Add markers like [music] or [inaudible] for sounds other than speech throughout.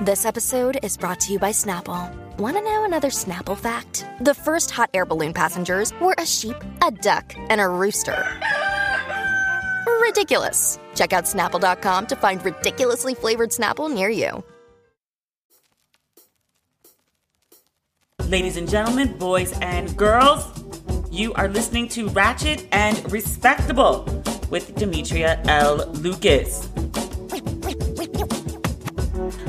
This episode is brought to you by Snapple. Want to know another Snapple fact? The first hot air balloon passengers were a sheep, a duck, and a rooster. Ridiculous. Check out snapple.com to find ridiculously flavored Snapple near you. Ladies and gentlemen, boys and girls, you are listening to Ratchet and Respectable with Demetria L. Lucas.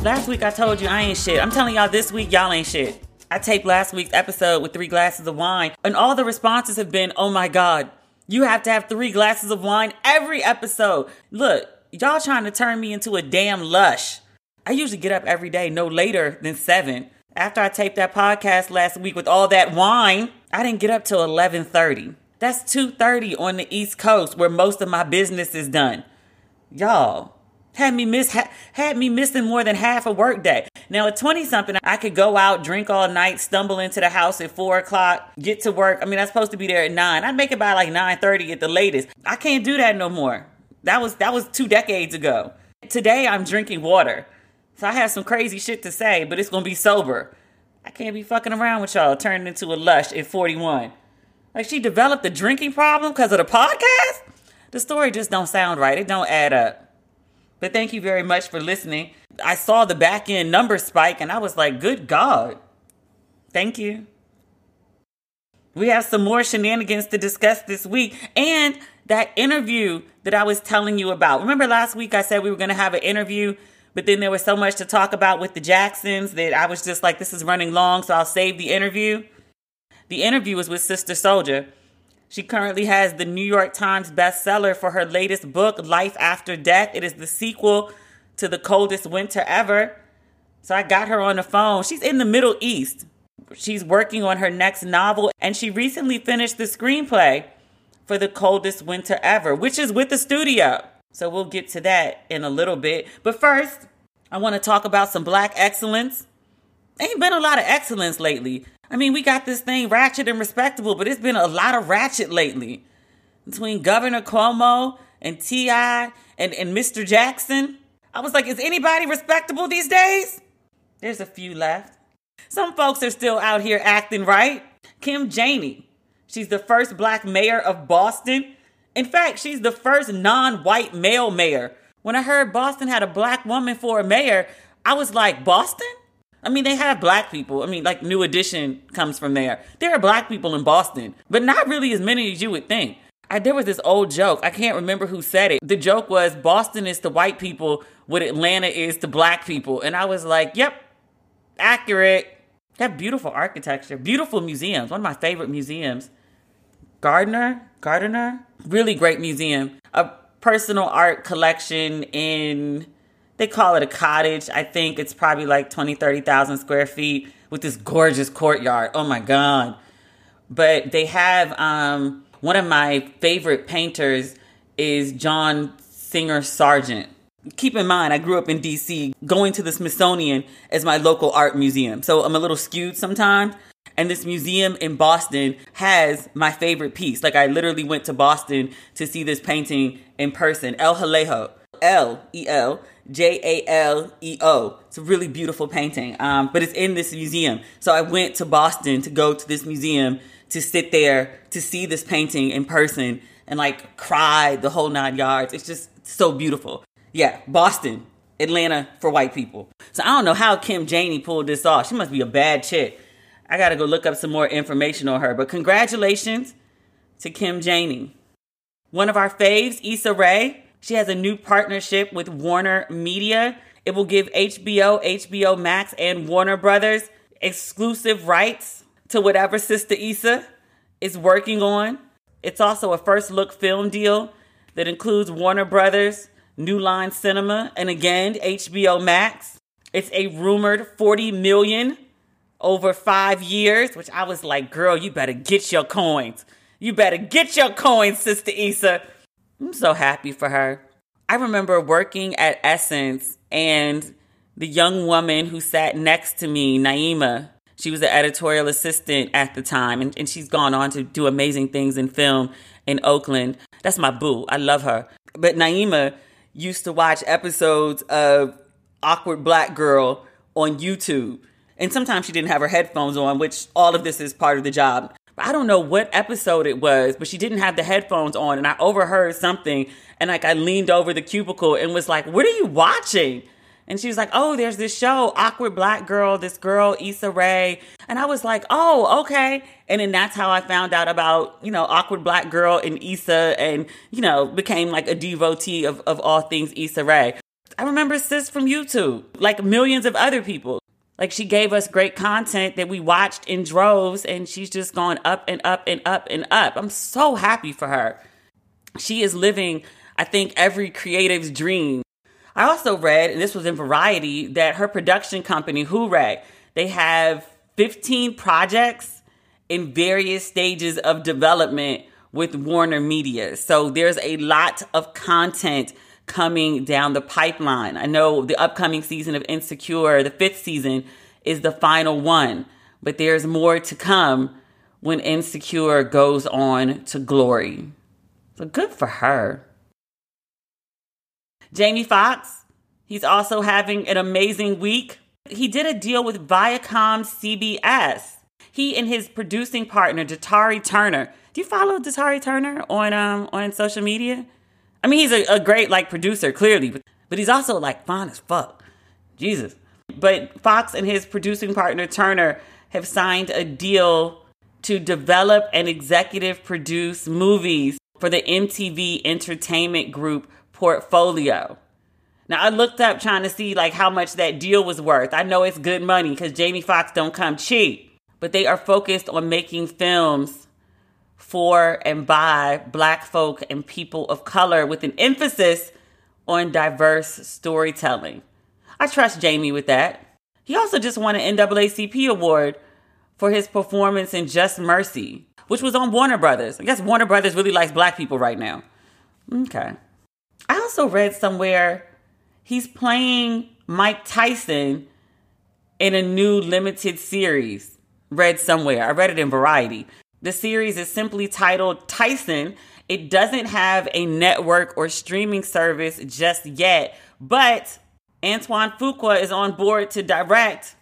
Last week I told you I ain't shit. I'm telling y'all this week y'all ain't shit. I taped last week's episode with three glasses of wine, and all the responses have been, oh my God, you have to have three glasses of wine every episode. Look, y'all trying to turn me into a damn lush. I usually get up every day no later than seven. After I taped that podcast last week with all that wine, I didn't get up till 11:30. That's 2:30 on the East Coast where most of my business is done. Y'all, had me miss ha- had me missing more than half a workday. Now at twenty something, I could go out, drink all night, stumble into the house at four o'clock, get to work. I mean, I'm supposed to be there at nine. I'd make it by like nine thirty at the latest. I can't do that no more. That was that was two decades ago. Today I'm drinking water, so I have some crazy shit to say, but it's gonna be sober. I can't be fucking around with y'all turning into a lush at 41. Like she developed a drinking problem because of the podcast. The story just don't sound right. It don't add up. But thank you very much for listening. I saw the back end number spike and I was like, good God. Thank you. We have some more shenanigans to discuss this week and that interview that I was telling you about. Remember last week I said we were going to have an interview, but then there was so much to talk about with the Jacksons that I was just like, this is running long, so I'll save the interview. The interview was with Sister Souljah. She currently has the New York Times bestseller for her latest book, Life After Death. It is the sequel to The Coldest Winter Ever. So I got her on the phone. She's in the Middle East. She's working on her next novel, and she recently finished the screenplay for The Coldest Winter Ever, which is with the studio. So we'll get to that in a little bit. But first, I want to talk about some black excellence. Ain't been a lot of excellence lately. I mean, we got this thing ratchet and respectable, but it's been a lot of ratchet lately. Between Governor Cuomo and T.I. and, and Mr. Jackson. I was like, is anybody respectable these days? There's a few left. Some folks are still out here acting right. Kim Janey. She's the first black mayor of Boston. In fact, she's the first non white male mayor. When I heard Boston had a black woman for a mayor, I was like, Boston? I mean, they have black people. I mean, like New Edition comes from there. There are black people in Boston, but not really as many as you would think. I, there was this old joke. I can't remember who said it. The joke was Boston is to white people what Atlanta is to black people. And I was like, yep, accurate. That beautiful architecture, beautiful museums. One of my favorite museums. Gardner, Gardner, really great museum. A personal art collection in they call it a cottage. I think it's probably like 20, 30,000 square feet with this gorgeous courtyard. Oh my God. But they have um, one of my favorite painters is John Singer Sargent. Keep in mind, I grew up in DC, going to the Smithsonian as my local art museum. So I'm a little skewed sometimes. And this museum in Boston has my favorite piece. Like I literally went to Boston to see this painting in person. El Jaleo. L E L J A L E O. It's a really beautiful painting, um, but it's in this museum. So I went to Boston to go to this museum to sit there to see this painting in person and like cry the whole nine yards. It's just so beautiful. Yeah, Boston, Atlanta for white people. So I don't know how Kim Janey pulled this off. She must be a bad chick. I gotta go look up some more information on her. But congratulations to Kim Janey. One of our faves, Issa Rae, she has a new partnership with Warner Media. It will give HBO, HBO Max, and Warner Brothers exclusive rights to whatever Sister Issa is working on. It's also a first look film deal that includes Warner Brothers, New Line Cinema, and again, HBO Max. It's a rumored 40 million over five years, which I was like, girl, you better get your coins. You better get your coins, Sister Issa. I'm so happy for her. I remember working at Essence and the young woman who sat next to me, Naima, she was the editorial assistant at the time, and, and she's gone on to do amazing things in film in Oakland. That's my boo. I love her. But Naima used to watch episodes of Awkward Black Girl on YouTube. And sometimes she didn't have her headphones on, which all of this is part of the job. I don't know what episode it was, but she didn't have the headphones on and I overheard something and like I leaned over the cubicle and was like, "What are you watching?" And she was like, "Oh, there's this show, Awkward Black Girl, this girl Issa Rae." And I was like, "Oh, okay." And then that's how I found out about, you know, Awkward Black Girl and Issa and, you know, became like a devotee of, of all things Issa Rae. I remember sis from YouTube, like millions of other people. Like she gave us great content that we watched in droves and she's just gone up and up and up and up. I'm so happy for her. She is living, I think, every creative's dream. I also read, and this was in Variety, that her production company, Hoorae, they have 15 projects in various stages of development with Warner Media. So there's a lot of content coming down the pipeline. I know the upcoming season of Insecure, the fifth season, is the final one, but there's more to come when Insecure goes on to glory. So good for her. Jamie Foxx, he's also having an amazing week. He did a deal with Viacom CBS. He and his producing partner, Datari Turner. Do you follow Datari Turner on um on social media? I mean, he's a, a great like producer, clearly, but, but he's also like fine as fuck. Jesus. But Foxx and his producing partner Turner have signed a deal to develop and executive produce movies for the MTV Entertainment Group portfolio. Now I looked up trying to see like how much that deal was worth. I know it's good money because Jamie Foxx don't come cheap, but they are focused on making films for and by black folk and people of color with an emphasis on diverse storytelling. I trust Jamie with that. He also just won an NAACP award for his performance in Just Mercy, which was on Warner Brothers. I guess Warner Brothers really likes black people right now. Okay. I also read somewhere he's playing Mike Tyson in a new limited series. Read somewhere. I read it in Variety. The series is simply titled Tyson. It doesn't have a network or streaming service just yet, But Antoine Fuqua is on board to direct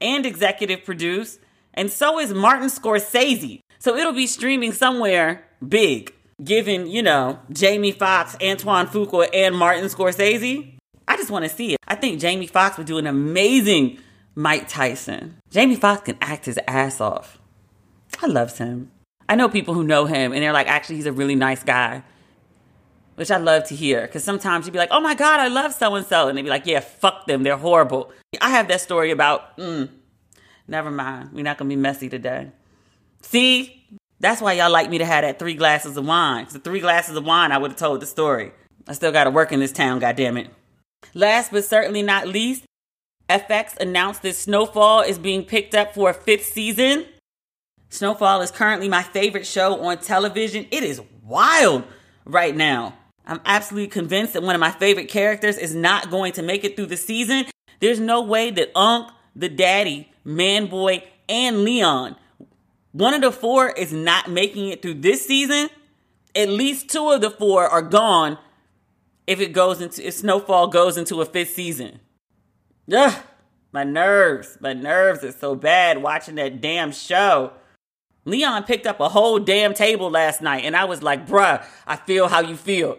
and executive produce, and so is Martin Scorsese. So it'll be streaming somewhere big, given, you know, Jamie Foxx, Antoine Fuqua, and Martin Scorsese. I just want to see it. I think Jamie Foxx would do an amazing Mike Tyson. Jamie Foxx can act his ass off. I loves him. I know people who know him and they're like, actually, he's a really nice guy, which I love to hear. Because sometimes you'd be like, oh my God, I love so and so. And they'd be like, yeah, fuck them. They're horrible. I have that story about, mm, never mind. We're not going to be messy today. See, that's why y'all like me to have that three glasses of wine. Because the three glasses of wine, I would have told the story. I still got to work in this town, goddammit. Last but certainly not least, FX announced that Snowfall is being picked up for a fifth season. Snowfall is currently my favorite show on television. It is wild right now. I'm absolutely convinced that one of my favorite characters is not going to make it through the season. There's no way that Unc, the daddy, Manboy, and Leon, one of the four is not making it through this season. At least two of the four are gone if it goes into if Snowfall goes into a fifth season. Ugh, my nerves, my nerves are so bad watching that damn show. Leon picked up a whole damn table last night, and I was like, bruh, I feel how you feel.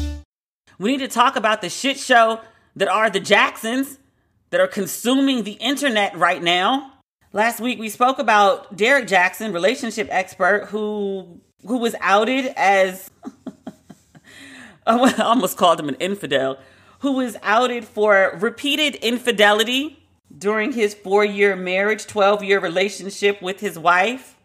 We need to talk about the shit show that are the Jacksons that are consuming the internet right now. Last week we spoke about Derrick Jackson, relationship expert, who who was outed as [laughs] I almost called him an infidel, who was outed for repeated infidelity during his four year marriage, 12 year relationship with his wife,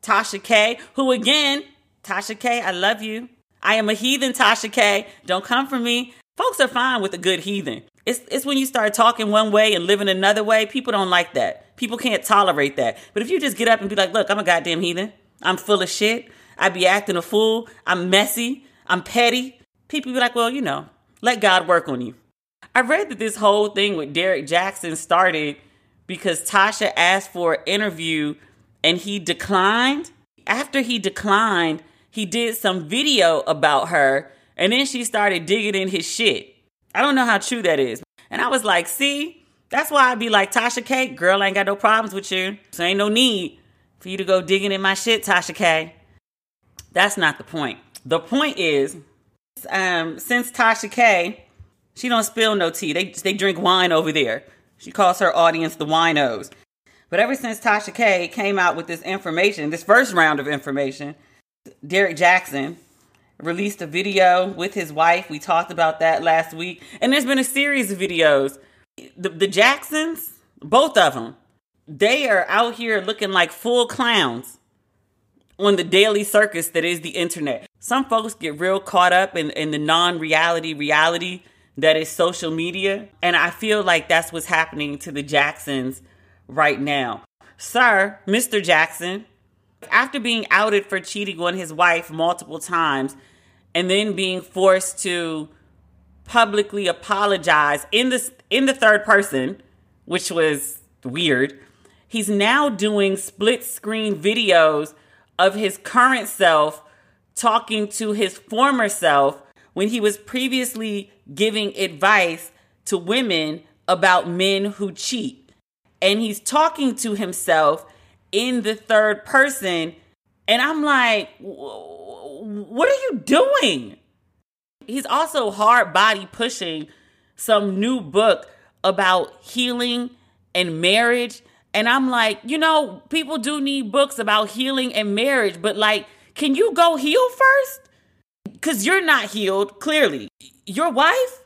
Tasha K, who again, Tasha K, I love you. I am a heathen, Tasha K. Don't come for me. Folks are fine with a good heathen. It's, it's when you start talking one way and living another way, people don't like that. People can't tolerate that. But if you just get up and be like, look, I'm a goddamn heathen. I'm full of shit. I be acting a fool. I'm messy. I'm petty. People be like, well, you know, let God work on you. I read that this whole thing with Derrick Jackson started because Tasha asked for an interview and he declined. After he declined, he did some video about her and then she started digging in his shit. I don't know how true that is. And I was like, see, that's why I'd be like, Tasha K, girl, I ain't got no problems with you. So ain't no need for you to go digging in my shit, Tasha K. That's not the point. The point is, um, since Tasha K, she don't spill no tea. They they drink wine over there. She calls her audience the winos. But ever since Tasha K came out with this information, this first round of information, Derrick Jackson released a video with his wife. We talked about that last week. And there's been a series of videos. The, the Jacksons, both of them, they are out here looking like full clowns on the daily circus that is the internet. Some folks get real caught up in, in the non reality reality that is social media. And I feel like that's what's happening to the Jacksons right now. Sir, Mr. Jackson, after being outed for cheating on his wife multiple times and then being forced to publicly apologize in the in the third person, which was weird, he's now doing split screen videos of his current self talking to his former self when he was previously giving advice to women about men who cheat. And he's talking to himself in the third person. And I'm like, what are you doing? He's also hard body pushing some new book about healing and marriage. And I'm like, you know, people do need books about healing and marriage, but like, can you go heal first? Because you're not healed, clearly. Your wife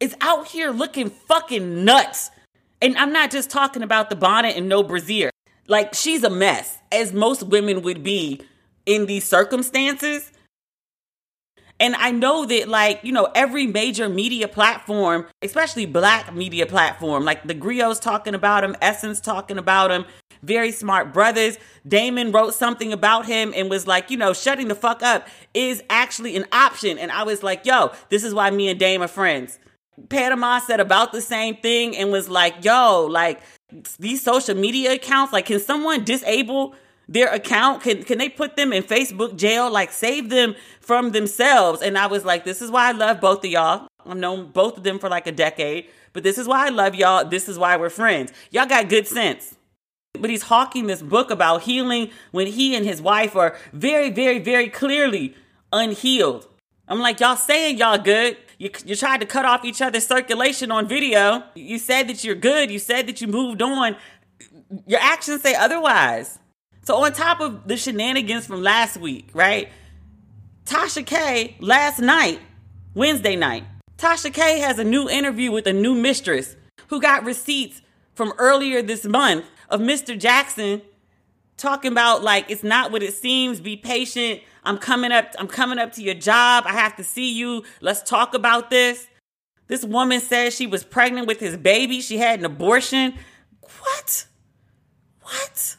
is out here looking fucking nuts. And I'm not just talking about the bonnet and no brassiere. Like, she's a mess, as most women would be in these circumstances. And I know that, like, you know, every major media platform, especially black media platform, like the Griots talking about him, Essence talking about him, very smart brothers. Damon wrote something about him and was like, you know, shutting the fuck up is actually an option. And I was like, yo, this is why me and Dame are friends. Panama said about the same thing and was like, yo, like these social media accounts, like, can someone disable their account? Can can they put them in Facebook jail? Like save them from themselves. And I was like, this is why I love both of y'all. I've known both of them for like a decade, but this is why I love y'all. This is why we're friends. Y'all got good sense. But he's hawking this book about healing when he and his wife are very, very, very clearly unhealed. I'm like, y'all saying y'all good. You, you tried to cut off each other's circulation on video. You said that you're good. You said that you moved on. Your actions say otherwise. So, on top of the shenanigans from last week, right? Tasha K last night, Wednesday night, Tasha K has a new interview with a new mistress who got receipts from earlier this month of Mr. Jackson talking about like it's not what it seems, be patient. I'm coming up I'm coming up to your job. I have to see you. Let's talk about this. This woman says she was pregnant with his baby. She had an abortion. What? What?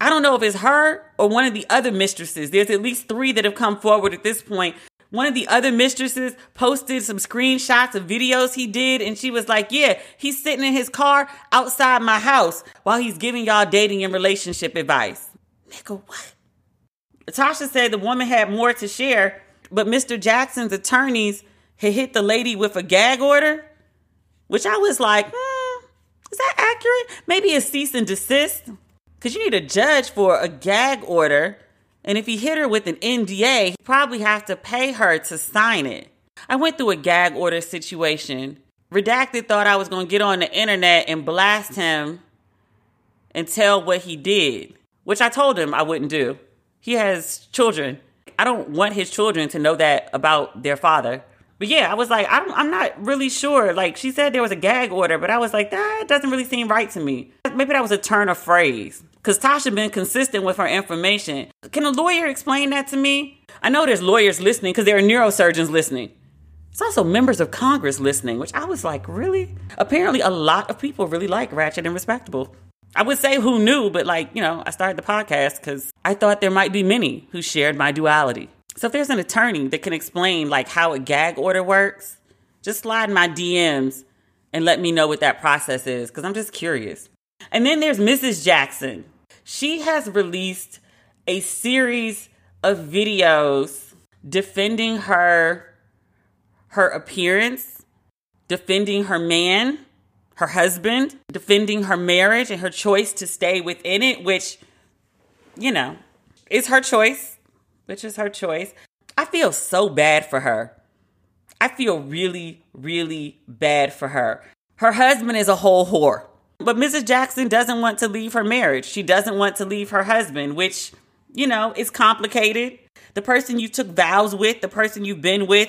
I don't know if it's her or one of the other mistresses. There's at least three that have come forward at this point. One of the other mistresses posted some screenshots of videos he did, and she was like, Yeah, he's sitting in his car outside my house while he's giving y'all dating and relationship advice. Nigga, what? Tasha said the woman had more to share, but Mr. Jackson's attorneys had hit the lady with a gag order, which I was like, hmm, is that accurate? Maybe a cease and desist. Because you need a judge for a gag order. And if he hit her with an NDA, he probably have to pay her to sign it. I went through a gag order situation. Redacted thought I was going to get on the internet and blast him and tell what he did, which I told him I wouldn't do. He has children. I don't want his children to know that about their father. But yeah, I was like, I'm, I'm not really sure. Like, she said there was a gag order, but I was like, that doesn't really seem right to me. Maybe that was a turn of phrase. Because Tasha been consistent with her information. Can a lawyer explain that to me? I know there's lawyers listening because there are neurosurgeons listening. It's also members of Congress listening, which I was like, really? Apparently, a lot of people really like Ratchet and Respectable. I would say who knew, but like, you know, I started the podcast because I thought there might be many who shared my duality. So if there's an attorney that can explain like how a gag order works, just slide my DMs and let me know what that process is because I'm just curious. And then there's Mrs. Jackson. She has released a series of videos defending her her appearance, defending her man, her husband, defending her marriage and her choice to stay within it, which you know, is her choice, which is her choice. I feel so bad for her. I feel really, really bad for her. Her husband is a whole whore. But Mrs. Jackson doesn't want to leave her marriage. She doesn't want to leave her husband, which, you know, is complicated. The person you took vows with, the person you've been with,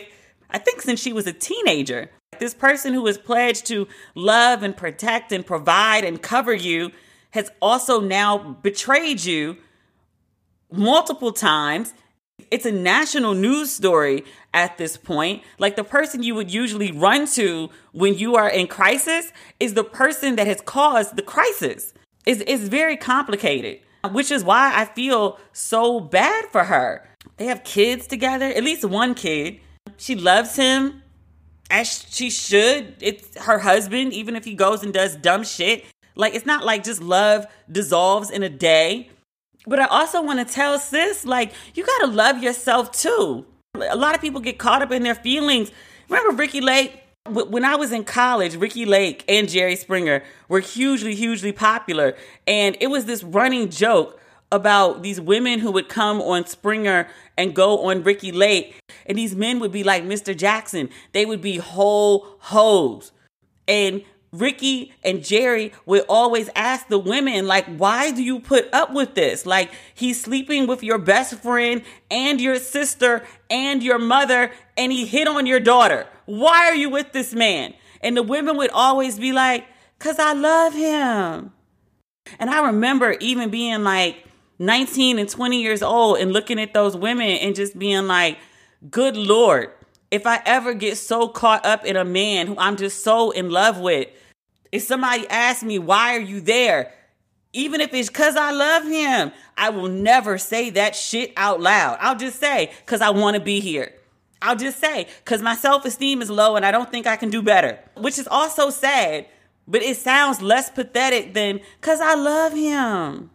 I think since she was a teenager. This person who is pledged to love and protect and provide and cover you has also now betrayed you multiple times. It's a national news story at this point. Like the person you would usually run to when you are in crisis is the person that has caused the crisis. It's, it's very complicated, which is why I feel so bad for her. They have kids together, at least one kid. She loves him as she should. It's her husband, even if he goes and does dumb shit. Like, it's not like just love dissolves in a day. But I also want to tell sis, like, you got to love yourself too. A lot of people get caught up in their feelings. Remember Ricki Lake? When I was in college, Ricki Lake and Jerry Springer were hugely, hugely popular. And it was this running joke about these women who would come on Springer and go on Ricki Lake. And these men would be like Mr. Jackson. They would be whole hoes. And Ricki and Jerry would always ask the women, like, why do you put up with this? Like, he's sleeping with your best friend and your sister and your mother, and he hit on your daughter. Why are you with this man? And the women would always be like, because I love him. And I remember even being like 19 and 20 years old and looking at those women and just being like, good Lord, if I ever get so caught up in a man who I'm just so in love with, if somebody asks me, why are you there? Even if it's because I love him, I will never say that shit out loud. I'll just say, because I want to be here. I'll just say, because my self esteem is low and I don't think I can do better, which is also sad, but it sounds less pathetic than, because I love him.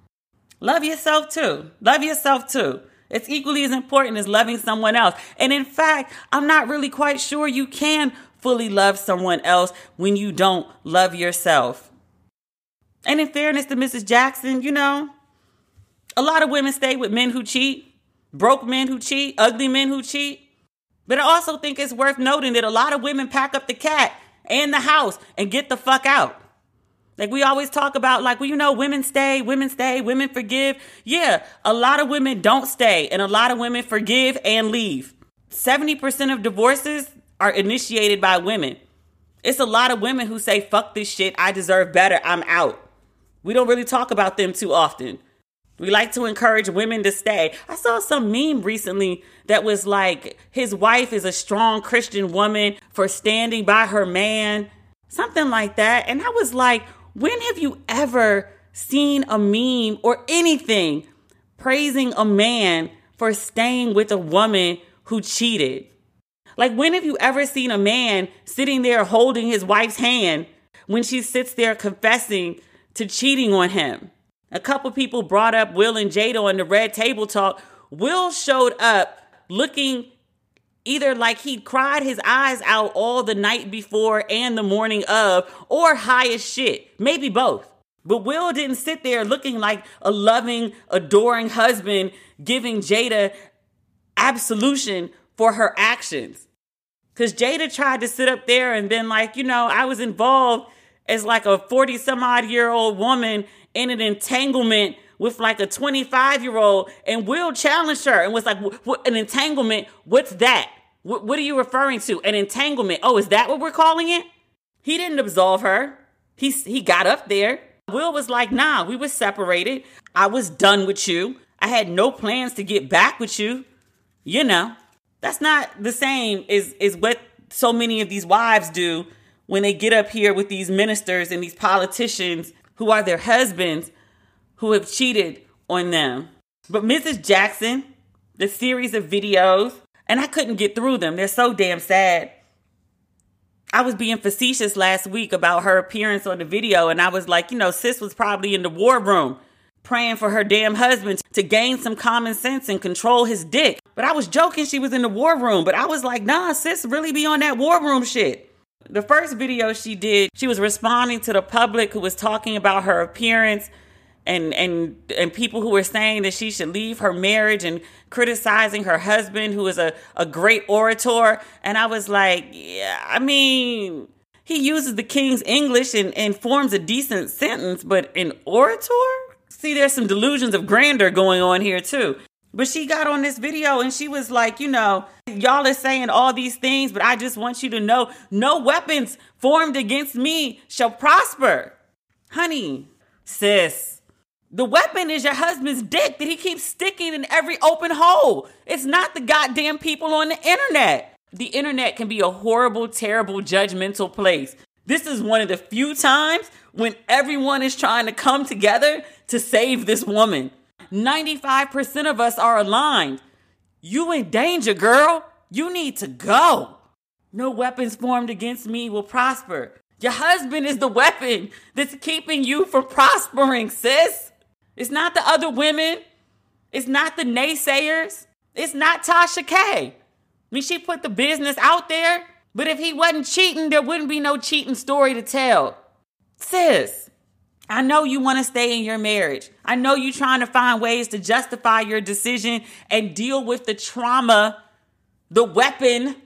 Love yourself too. Love yourself too. It's equally as important as loving someone else. And in fact, I'm not really quite sure you can fully love someone else when you don't love yourself. And in fairness to Mrs. Jackson, you know, a lot of women stay with men who cheat, broke men who cheat, ugly men who cheat. But I also think it's worth noting that a lot of women pack up the cat and the house and get the fuck out. Like we always talk about, like, well, you know, women stay, women stay, women forgive. Yeah, a lot of women don't stay, and a lot of women forgive and leave. 70% of divorces are initiated by women. It's a lot of women who say, fuck this shit, I deserve better, I'm out. We don't really talk about them too often. We like to encourage women to stay. I saw some meme recently that was like, his wife is a strong Christian woman for standing by her man, something like that. And I was like, when have you ever seen a meme or anything praising a man for staying with a woman who cheated? Like, when have you ever seen a man sitting there holding his wife's hand when she sits there confessing to cheating on him? A couple people brought up Will and Jada on the Red Table Talk. Will showed up looking either like he'd cried his eyes out all the night before and the morning of, or high as shit. Maybe both. But Will didn't sit there looking like a loving, adoring husband giving Jada absolution for her actions. Because Jada tried to sit up there and been like, you know, I was involved as like a 40 some odd year old woman in an entanglement with like a 25 year old and Will challenged her and was like, an entanglement? What's that? What, what are you referring to? An entanglement. Oh, is that what we're calling it? He didn't absolve her. He, he got up there. Will was like, nah, we were separated. I was done with you. I had no plans to get back with you. You know. That's not the same as, as what so many of these wives do when they get up here with these ministers and these politicians who are their husbands who have cheated on them. But Mrs. Jackson, the series of videos, and I couldn't get through them. They're so damn sad. I was being facetious last week about her appearance on the video, and I was like, you know, sis was probably in the war room praying for her damn husband to gain some common sense and control his dick. But I was joking she was in the war room, but I was like, nah, sis, really be on that war room shit. The first video she did, she was responding to the public who was talking about her appearance and and and people who were saying that she should leave her marriage and criticizing her husband who is a, a great orator. And I was like, yeah, I mean, he uses the king's English and, and forms a decent sentence, but an orator? See, there's some delusions of grandeur going on here too. But she got on this video and she was like, you know, y'all are saying all these things, but I just want you to know no weapons formed against me shall prosper. Honey, sis, the weapon is your husband's dick that he keeps sticking in every open hole. It's not the goddamn people on the internet. The internet can be a horrible, terrible, judgmental place. This is one of the few times when everyone is trying to come together to save this woman. 95% of us are aligned. You in danger, girl. You need to go. No weapons formed against me will prosper. Your husband is the weapon that's keeping you from prospering, sis. It's not the other women. It's not the naysayers. It's not Tasha K. I mean, she put the business out there, but if he wasn't cheating, there wouldn't be no cheating story to tell. Sis, I know you want to stay in your marriage. I know you're trying to find ways to justify your decision and deal with the trauma, the weapon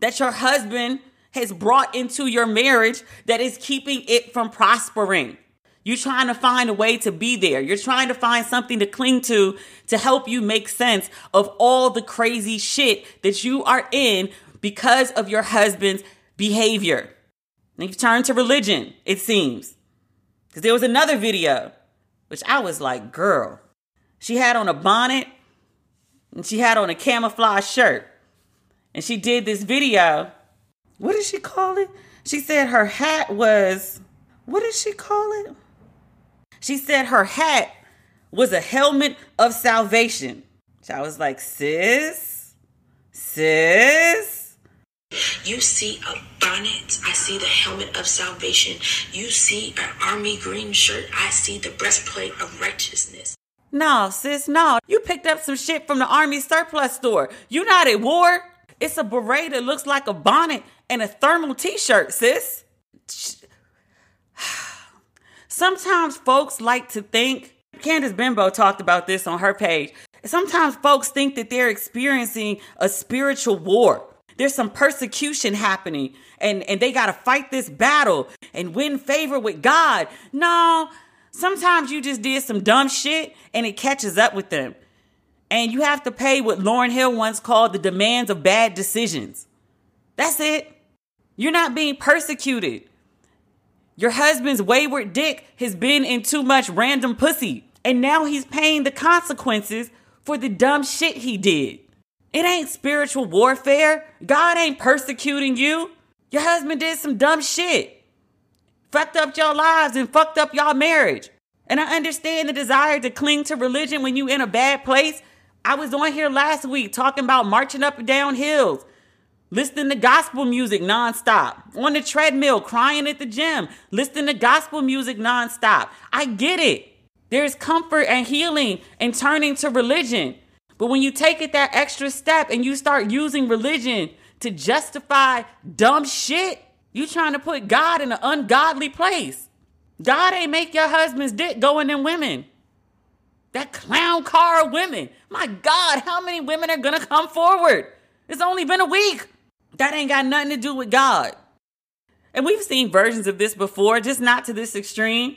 that your husband has brought into your marriage that is keeping it from prospering. You're trying to find a way to be there. You're trying to find something to cling to to help you make sense of all the crazy shit that you are in because of your husband's behavior. And you've turned to religion, it seems. Because there was another video, which I was like, girl, she had on a bonnet and she had on a camouflage shirt. And she did this video. What did she call it? She said her hat was, what did she call it? She said her hat was a helmet of salvation. So I was like, sis, sis. You see a bonnet, I see the helmet of salvation. You see an army green shirt, I see the breastplate of righteousness. No, sis, no. You picked up some shit from the army surplus store. You not at war. It's a beret that looks like a bonnet and a thermal t-shirt, sis. Sometimes folks like to think, Candice Benbow talked about this on her page. Sometimes folks think that they're experiencing a spiritual war. There's some persecution happening and, and they got to fight this battle and win favor with God. No, sometimes you just did some dumb shit and it catches up with them. And you have to pay what Lauryn Hill once called the demands of bad decisions. That's it. You're not being persecuted. Your husband's wayward dick has been in too much random pussy. And now he's paying the consequences for the dumb shit he did. It ain't spiritual warfare. God ain't persecuting you. Your husband did some dumb shit. Fucked up your lives and fucked up your marriage. And I understand the desire to cling to religion when you in a bad place. I was on here last week talking about marching up and down hills, listening to gospel music nonstop, on the treadmill, crying at the gym, listening to gospel music nonstop. I get it. There's comfort and healing in turning to religion. But when you take it that extra step and you start using religion to justify dumb shit, you trying to put God in an ungodly place. God ain't make your husband's dick go in them women. That clown car of women. My God, how many women are gonna come forward? It's only been a week. That ain't got nothing to do with God. And we've seen versions of this before, just not to this extreme.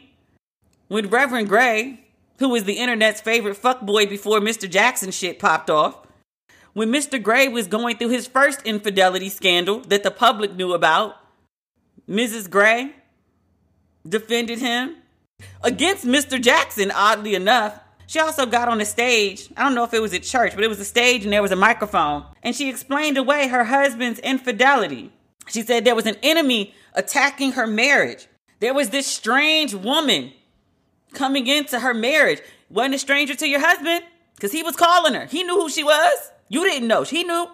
With Reverend Gray, who was the internet's favorite fuckboy before Mr. Jackson shit popped off. When Mr. Gray was going through his first infidelity scandal that the public knew about, Mrs. Gray defended him against Mr. Jackson, oddly enough. She also got on the stage. I don't know if it was at church, but it was a stage and there was a microphone. And she explained away her husband's infidelity. She said there was an enemy attacking her marriage. There was this strange woman coming into her marriage. Wasn't a stranger to your husband because he was calling her. He knew who she was. You didn't know. He knew.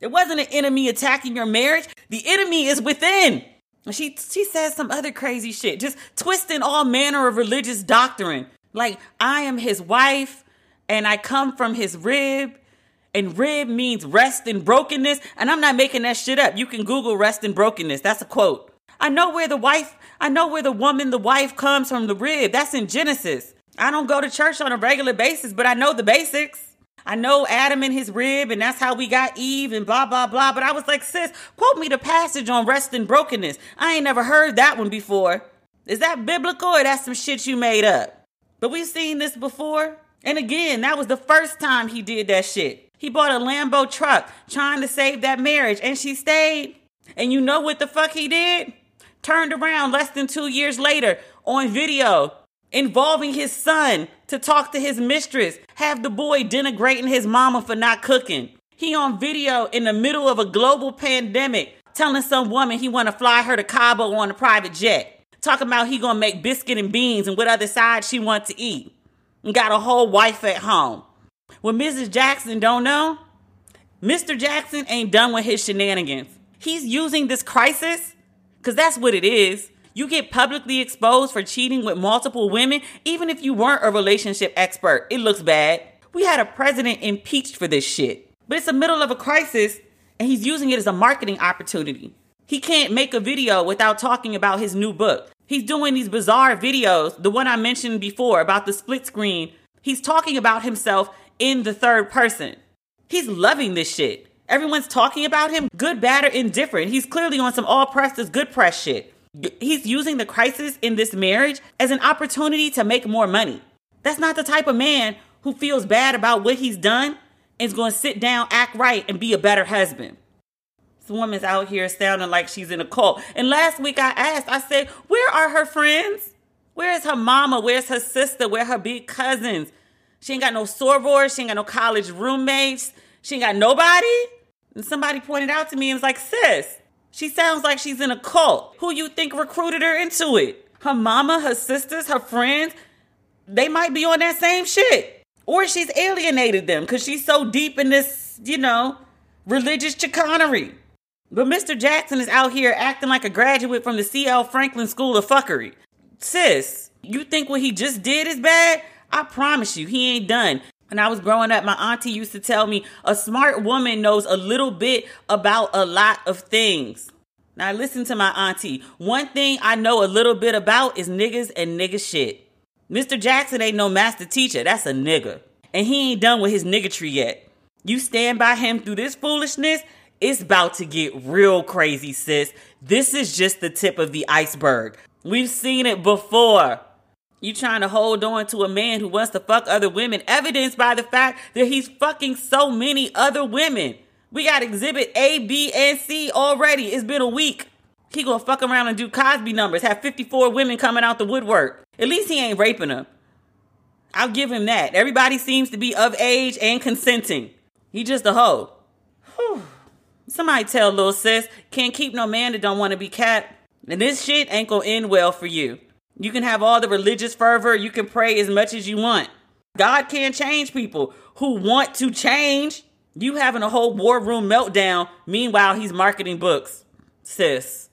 There wasn't an enemy attacking your marriage. The enemy is within. And she she says some other crazy shit, just twisting all manner of religious doctrine. Like I am his wife and I come from his rib. And rib means rest and brokenness. And I'm not making that shit up. You can Google rest and brokenness. That's a quote. I know where the wife I know where the woman, the wife comes from the rib. That's in Genesis. I don't go to church on a regular basis, but I know the basics. I know Adam and his rib, and that's how we got Eve, and blah, blah, blah. But I was like, sis, quote me the passage on rest and brokenness. I ain't never heard that one before. Is that biblical or that's some shit you made up? But we've seen this before. And again, that was the first time he did that shit. He bought a Lambo truck trying to save that marriage, and she stayed. And you know what the fuck he did? turned around less than two years later on video involving his son to talk to his mistress, have the boy denigrating his mama for not cooking. He on video in the middle of a global pandemic telling some woman he want to fly her to Cabo on a private jet. Talking about he gonna make biscuit and beans and what other side she want to eat. And got a whole wife at home. What Mrs. Jackson don't know, Mr. Jackson ain't done with his shenanigans. He's using this crisis because that's what it is. You get publicly exposed for cheating with multiple women, even if you weren't a relationship expert. It looks bad. We had a president impeached for this shit. But it's the middle of a crisis, and he's using it as a marketing opportunity. He can't make a video without talking about his new book. He's doing these bizarre videos. The one I mentioned before about the split screen. He's talking about himself in the third person. He's loving this shit. Everyone's talking about him, good, bad, or indifferent. He's clearly on some all press is good press shit. He's using the crisis in this marriage as an opportunity to make more money. That's not the type of man who feels bad about what he's done and is going to sit down, act right, and be a better husband. Woman's out here sounding like she's in a cult. And last week I asked, I said, Where are her friends? Where's her mama? Where's her sister? Where her big cousins? She ain't got no sorors. She ain't got no college roommates. She ain't got nobody. And somebody pointed out to me and was like, sis, she sounds like she's in a cult. Who you think recruited her into it? Her mama, her sisters, her friends, they might be on that same shit. Or she's alienated them because she's so deep in this, you know, religious chicanery. But Mr. Jackson is out here acting like a graduate from the C.L. Franklin School of Fuckery. Sis, you think what he just did is bad? I promise you, he ain't done. When I was growing up, my auntie used to tell me a smart woman knows a little bit about a lot of things. Now, listen to my auntie. One thing I know a little bit about is niggas and nigga shit. Mr. Jackson ain't no master teacher. That's a nigga. And he ain't done with his niggatry yet. You stand by him through this foolishness, it's about to get real crazy, sis. This is just the tip of the iceberg. We've seen it before. You trying to hold on to a man who wants to fuck other women, evidenced by the fact that he's fucking so many other women. We got exhibit A, B, and C already. It's been a week. He gonna fuck around and do Cosby numbers, have 54 women coming out the woodwork. At least he ain't raping them. I'll give him that. Everybody seems to be of age and consenting. He just a hoe. Somebody tell little sis, can't keep no man that don't want to be cat. And this shit ain't gonna end well for you. You can have all the religious fervor, you can pray as much as you want. God can't change people who want to change. You having a whole war room meltdown, meanwhile, he's marketing books. Sis.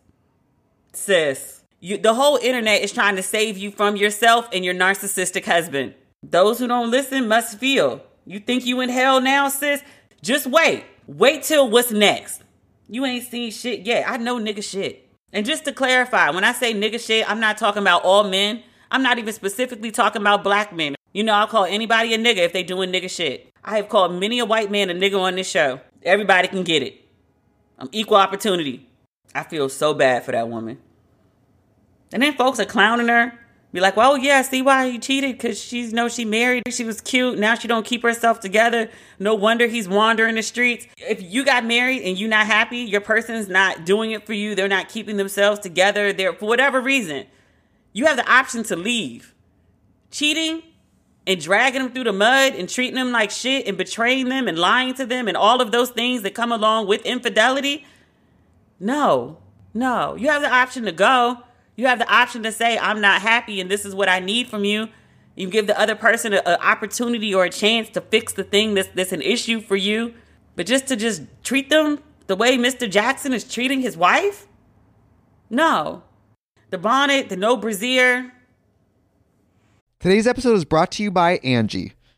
Sis. You, the whole internet is trying to save you from yourself and your narcissistic husband. Those who don't listen must feel. You think you in hell now, sis? Just wait. Wait till what's next. You ain't seen shit yet. I know nigga shit. And just to clarify, when I say nigga shit, I'm not talking about all men. I'm not even specifically talking about black men. You know, I'll call anybody a nigga if they doing nigga shit. I have called many a white man a nigga on this show. Everybody can get it. I'm equal opportunity. I feel so bad for that woman. And then folks are clowning her be like, well, yeah, see why he cheated? Because she's you know she married, she was cute. Now she don't keep herself together. No wonder he's wandering the streets. If you got married and you're not happy, your person's not doing it for you. They're not keeping themselves together. They're for whatever reason, you have the option to leave. Cheating and dragging them through the mud and treating them like shit and betraying them and lying to them and all of those things that come along with infidelity. No, no, you have the option to go. You have the option to say, I'm not happy and this is what I need from you. You give the other person an opportunity or a chance to fix the thing that's, that's an issue for you. But just to just treat them the way Mr. Jackson is treating his wife? No. The bonnet, the no brassiere. Today's episode is brought to you by Angi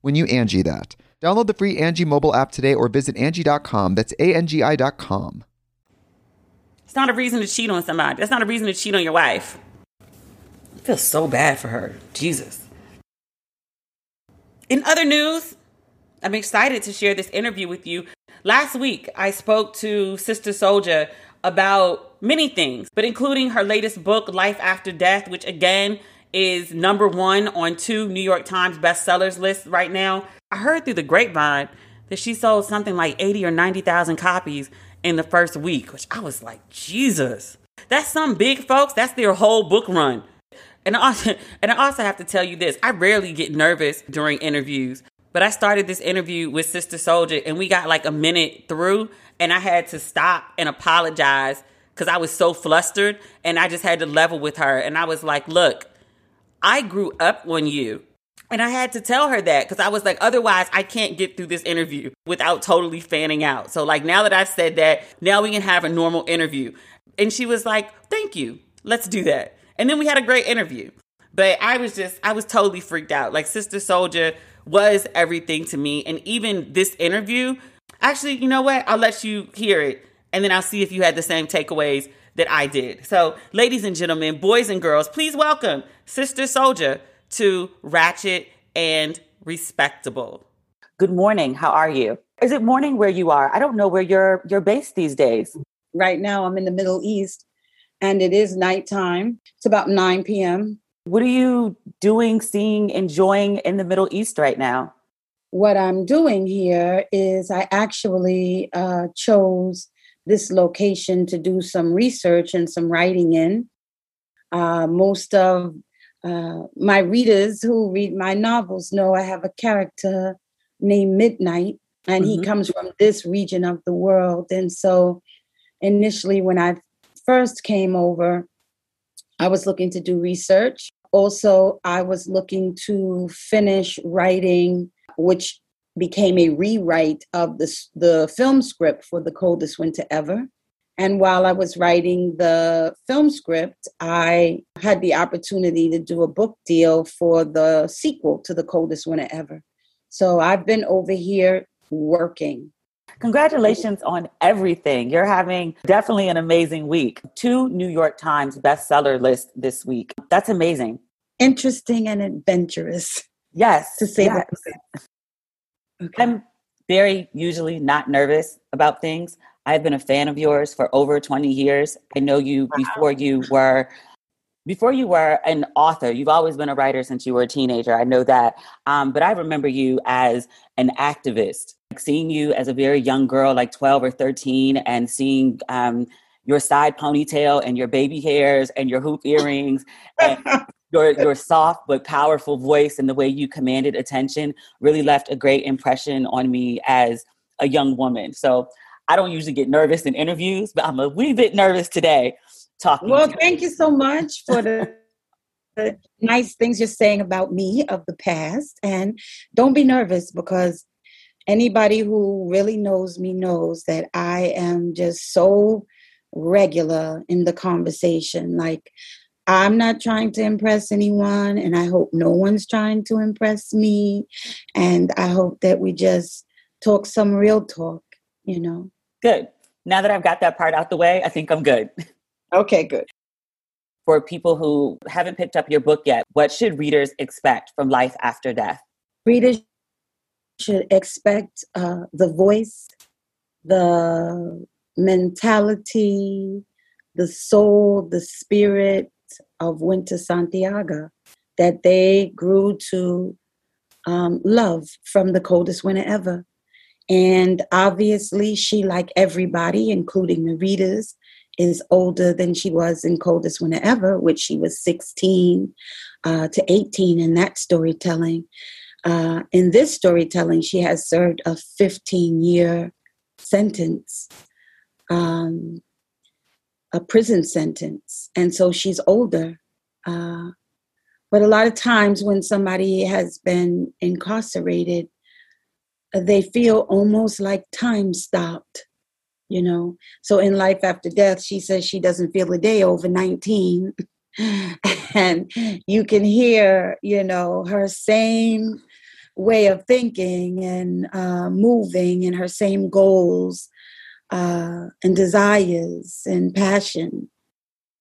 when you Angi that. Download the free Angi mobile app today or visit Angi.com. That's A-N-G-I dot com. It's not a reason to cheat on somebody. That's not a reason to cheat on your wife. I feel so bad for her. Jesus. In other news, I'm excited to share this interview with you. Last week, I spoke to Sister Souljah about many things, but including her latest book, Life After Death, which again is number one on two New York Times bestsellers list right now. I heard through the grapevine that she sold something like 80 or 90,000 copies in the first week, which I was like, Jesus. That's some big folks. That's their whole book run. And I also, [laughs] and I also have to tell you this I rarely get nervous during interviews, but I started this interview with Sister Souljah and we got like a minute through and I had to stop and apologize because I was so flustered and I just had to level with her. And I was like, look, I grew up on you. And I had to tell her that because I was like, otherwise, I can't get through this interview without totally fanning out. So, like, now that I've said that, now we can have a normal interview. And she was like, thank you. Let's do that. And then we had a great interview. But I was just, I was totally freaked out. Like, Sister Souljah was everything to me. And even this interview, actually, you know what? I'll let you hear it. And then I'll see if you had the same takeaways that I did. So, ladies and gentlemen, boys and girls, please welcome Sister Souljah to Ratchet and Respectable. Good morning. How are you? Is it morning where you are? I don't know where you're you're based these days. Right now I'm in the Middle East and it is nighttime. It's about 9 p.m. What are you doing, seeing, enjoying in the Middle East right now? What I'm doing here is I actually uh, chose this location to do some research and some writing in. Uh, most of uh, my readers who read my novels know I have a character named Midnight, and mm-hmm. he comes from this region of the world. And so, initially, when I first came over, I was looking to do research. Also, I was looking to finish writing, which became a rewrite of the, the film script for The Coldest Winter Ever. And while I was writing the film script, I had the opportunity to do a book deal for the sequel to The Coldest Winter Ever. So I've been over here working. Congratulations on everything. You're having definitely an amazing week. Two New York Times bestseller list this week. That's amazing. Interesting and adventurous. Yes. To say yes. that. Okay. I'm very usually not nervous about things. I've been a fan of yours for over 20 years. I know you wow. before you were before you were an author. You've always been a writer since you were a teenager. I know that. Um, but I remember you as an activist. Like seeing you as a very young girl, like 12 or 13, and seeing um, your side ponytail and your baby hairs and your hoop earrings and [laughs] your your soft but powerful voice and the way you commanded attention really left a great impression on me as a young woman. So I don't usually get nervous in interviews, but I'm a wee bit nervous today talking. Well, thank you so much for the, the nice things you're saying about me of the past. And don't be nervous because anybody who really knows me knows that I am just so regular in the conversation. Like, I'm not trying to impress anyone, and I hope no one's trying to impress me. And I hope that we just talk some real talk, you know. Good. Now that I've got that part out the way, I think I'm good. Okay, good. For people who haven't picked up your book yet, what should readers expect from life after death? Readers should expect uh, the voice, the mentality, the soul, the spirit of Winter Santiago that they grew to um, love from the coldest winter ever. And obviously, she, like everybody, including the readers, is older than she was in Coldest Winter Ever, which she was 16 uh, to 18 in that storytelling. Uh, in this storytelling, she has served a 15 year sentence, um, a prison sentence. And so she's older. Uh, but a lot of times when somebody has been incarcerated, they feel almost like time stopped, you know. So in Life After Death, she says she doesn't feel a day over 19. [laughs] and you can hear, you know, her same way of thinking and uh, moving and her same goals uh, and desires and passion.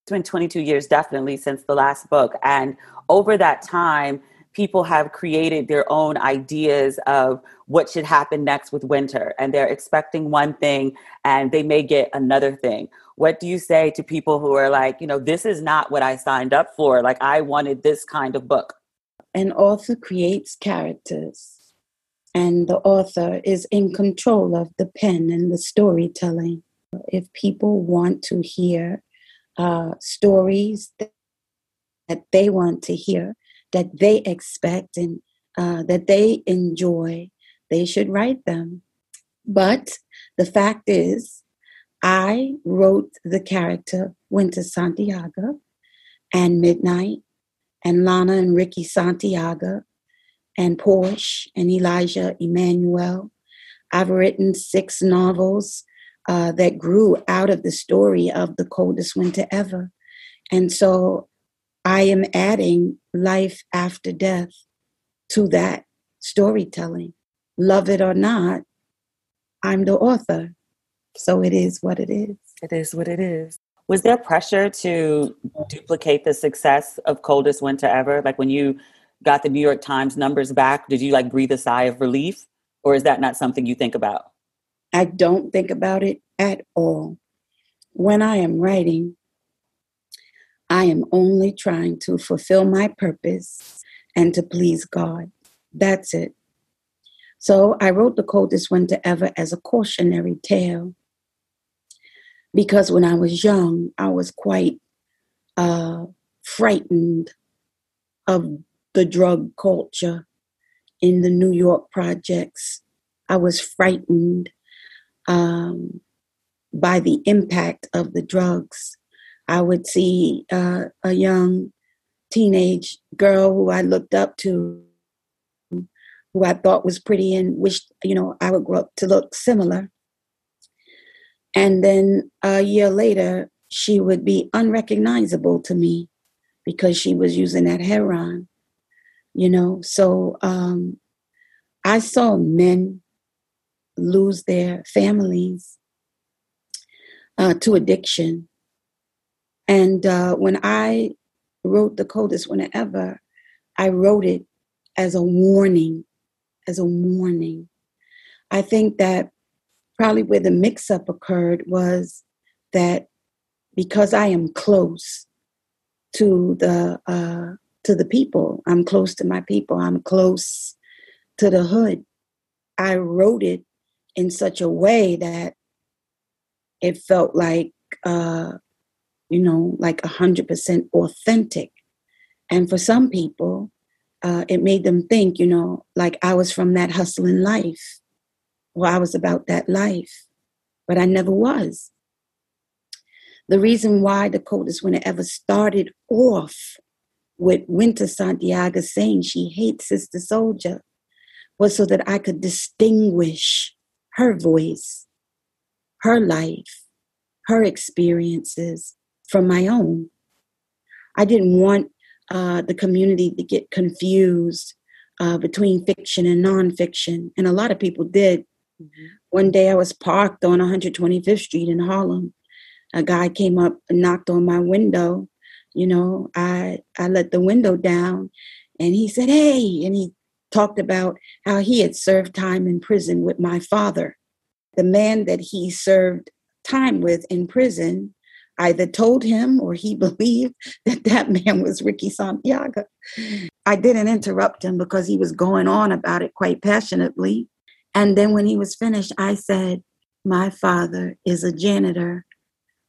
It's been 22 years, definitely, since the last book. And over that time, people have created their own ideas of what should happen next with winter. And they're expecting one thing and they may get another thing. What do you say to people who are like, you know, this is not what I signed up for? Like, I wanted this kind of book. An author creates characters and the author is in control of the pen and the storytelling. If people want to hear uh, stories that, they want to hear, that they expect, and uh, that they enjoy, they should write them. But the fact is, I wrote the character Winter Santiago and Midnight and Lana and Ricky Santiago and Porsche and Elijah Emmanuel. I've written six novels uh, that grew out of the story of the coldest winter ever. And so I am adding life after death to that storytelling. Love it or not, I'm the author. So it is what it is. It is what it is. Was there pressure to duplicate the success of Coldest Winter Ever? Like when you got the New York Times numbers back, did you like breathe a sigh of relief? Or is that not something you think about? I don't think about it at all. When I am writing, I am only trying to fulfill my purpose and to please God. That's it. So I wrote The Coldest Winter Ever as a cautionary tale because when I was young, I was quite uh, frightened of the drug culture in the New York projects. I was frightened um, by the impact of the drugs. I would see uh, a young teenage girl who I looked up to, who I thought was pretty and wished, you know, I would grow up to look similar. And then a year later, she would be unrecognizable to me because she was using that heroin you know? So um, i saw men lose their families uh, to addiction. And uh, when i wrote the coldest winter ever i wrote it as a warning as a warning. I think that probably where the mix up occurred was that because i am close to the uh, to the people. I'm close to my people. I'm close to the hood. I wrote it in such a way that it felt like, uh, you know, like a hundred percent authentic. And for some people, uh, it made them think, you know, like I was from that hustling life, or I was about that life, but I never was. The reason why the coldest winter ever started off with Winter Santiago saying she hates Sister Souljah was so that I could distinguish her voice, her life, her experiences from my own. I didn't want uh, the community to get confused uh, between fiction and nonfiction, and a lot of people did. Mm-hmm. One day I was parked on 125th Street in Harlem. A guy came up and knocked on my window you know, I I let the window down and he said, Hey, and he talked about how he had served time in prison with my father. The man that he served time with in prison either told him or he [laughs] believed that that man was Ricky Santiago. I didn't interrupt him because he was going on about it quite passionately. And then when he was finished, I said, My father is a janitor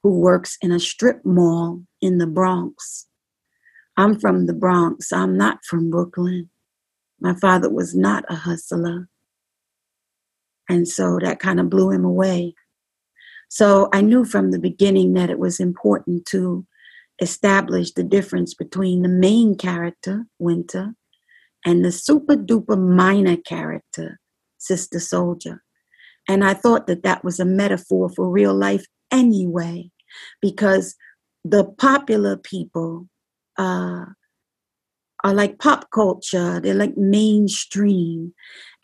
who works in a strip mall in the Bronx. I'm from the Bronx. I'm not from Brooklyn. My father was not a hustler. And so that kind of blew him away. So I knew from the beginning that it was important to establish the difference between the main character, Winter, and the super duper minor character, Sister Souljah. And I thought that that was a metaphor for real life anyway, because the popular people uh, are like pop culture, they're like mainstream.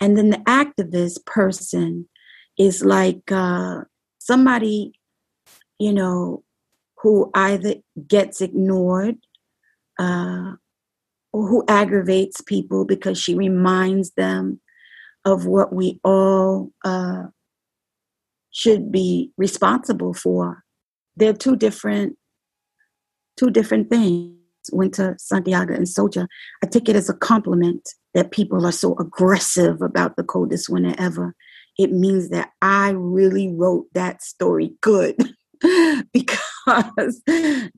And then the activist person is like uh, somebody, you know, who either gets ignored uh, or who aggravates people because she reminds them of what we all uh, should be responsible for. They're two different, two different things. Winter Santiago and Souljah. I take it as a compliment that people are so aggressive about the coldest winter ever. It means that I really wrote that story good [laughs] because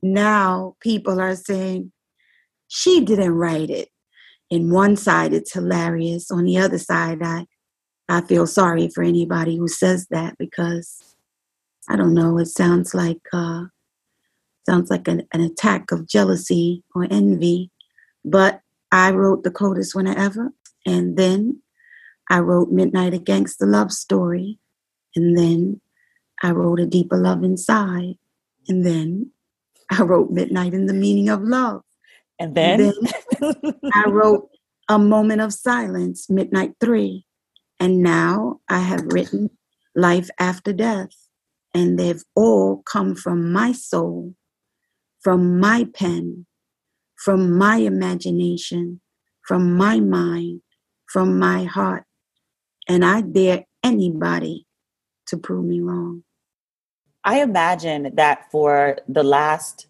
now people are saying she didn't write it. In one side, it's hilarious. On the other side, I I feel sorry for anybody who says that because I don't know. It sounds like uh, sounds like an, an attack of jealousy or envy. But I wrote the coldest winter ever, and then I wrote Midnight A Gangster Love Story, and then I wrote A Deeper Love Inside, and then I wrote Midnight and the Meaning of Love, and then, and then I wrote A Moment of Silence, Midnight Three, and now I have written Life After Death. And they've all come from my soul, from my pen, from my imagination, from my mind, from my heart. And I dare anybody to prove me wrong. I imagine that for the last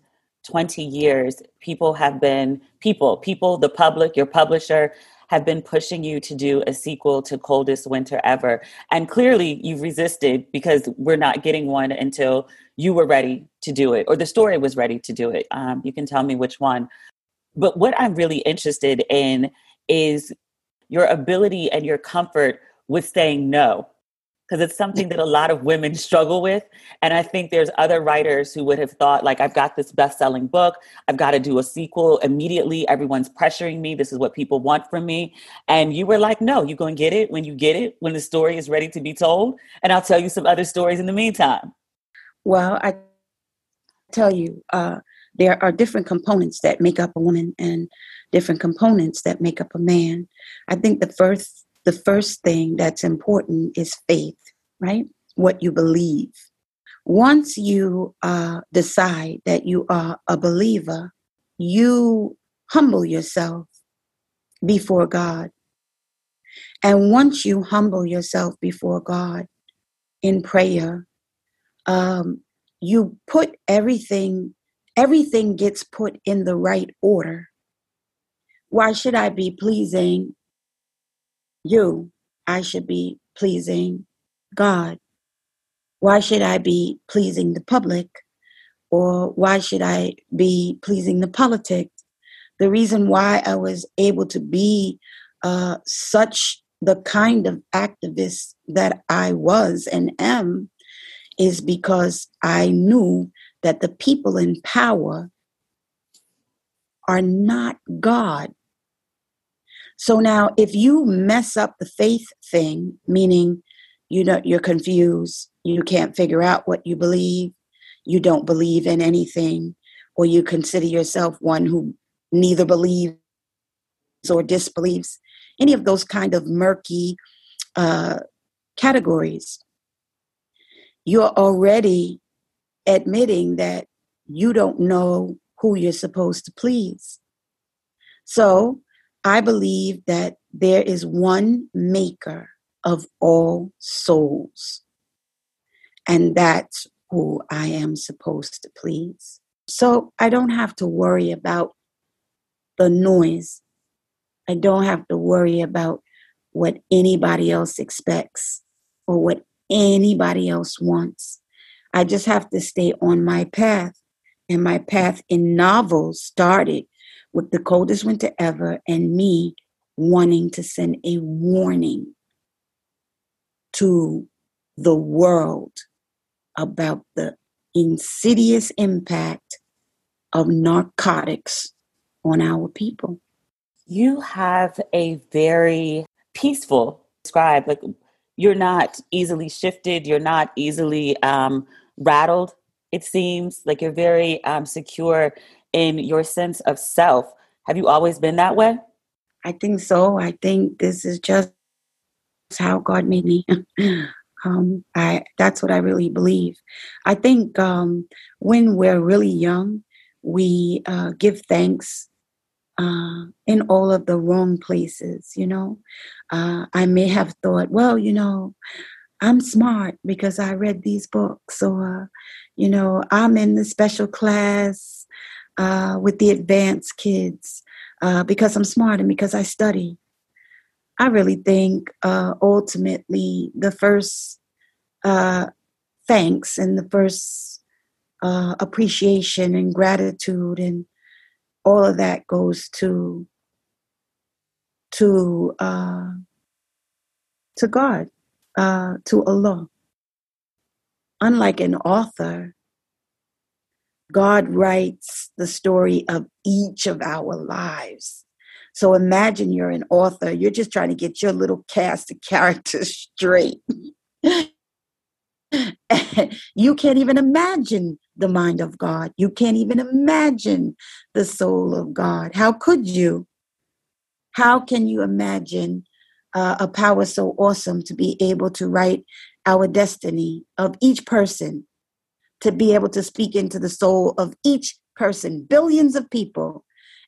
20 years, people have been, people, people, the public, your publisher, have been pushing you to do a sequel to Coldest Winter Ever. And clearly you've resisted because we're not getting one until you were ready to do it or the story was ready to do it. Um, you can tell me which one. But what I'm really interested in is your ability and your comfort with saying no because it's something that a lot of women struggle with. And I think there's other writers who would have thought, like, I've got this best selling book, I've got to do a sequel immediately. Everyone's pressuring me. This is what people want from me. And you were like, no, you're going to get it when you get it, when the story is ready to be told. And I'll tell you some other stories in the meantime. Well, I tell you, uh, there are different components that make up a woman and different components that make up a man. I think the first the first thing that's important is faith, right? What you believe. Once you uh, decide that you are a believer, you humble yourself before God. And once you humble yourself before God in prayer, um, you put everything, everything gets put in the right order. Why should I be pleasing you, I should be pleasing God. Why should I be pleasing the public? Or why should I be pleasing the politics? The reason why I was able to be uh, such the kind of activist that I was and am is because I knew that the people in power are not God. So now, if you mess up the faith thing, meaning you know you're confused, you can't figure out what you believe, you don't believe in anything, or you consider yourself one who neither believes or disbelieves, any of those kind of murky uh, categories, you're already admitting that you don't know who you're supposed to please. So I believe that there is one maker of all souls, and that's who I am supposed to please. So I don't have to worry about the noise. I don't have to worry about what anybody else expects or what anybody else wants. I just have to stay on my path. And my path in novels started with the coldest winter ever and me wanting to send a warning to the world about the insidious impact of narcotics on our people. You have a very peaceful scribe. Like you're not easily shifted. You're not easily um, rattled. It seems like you're very um, secure in your sense of self. Have you always been that way? I think so. I think this is just how God made me. [laughs] um, I that's what I really believe. I think um, when we're really young, we uh, give thanks uh, in all of the wrong places. You know, uh, I may have thought, well, you know, I'm smart because I read these books, or you know, I'm in the special class uh, with the advanced kids uh, because I'm smart and because I study. I really think uh, ultimately the first uh, thanks and the first uh, appreciation and gratitude and all of that goes to to uh, to God, uh, to Allah. Unlike an author, God writes the story of each of our lives. So imagine you're an author, you're just trying to get your little cast of characters [laughs] straight. [laughs] you can't even imagine the mind of God. You can't even imagine the soul of God. How could you? How can you imagine uh, a power so awesome to be able to write our destiny of each person, to be able to speak into the soul of each person, billions of people,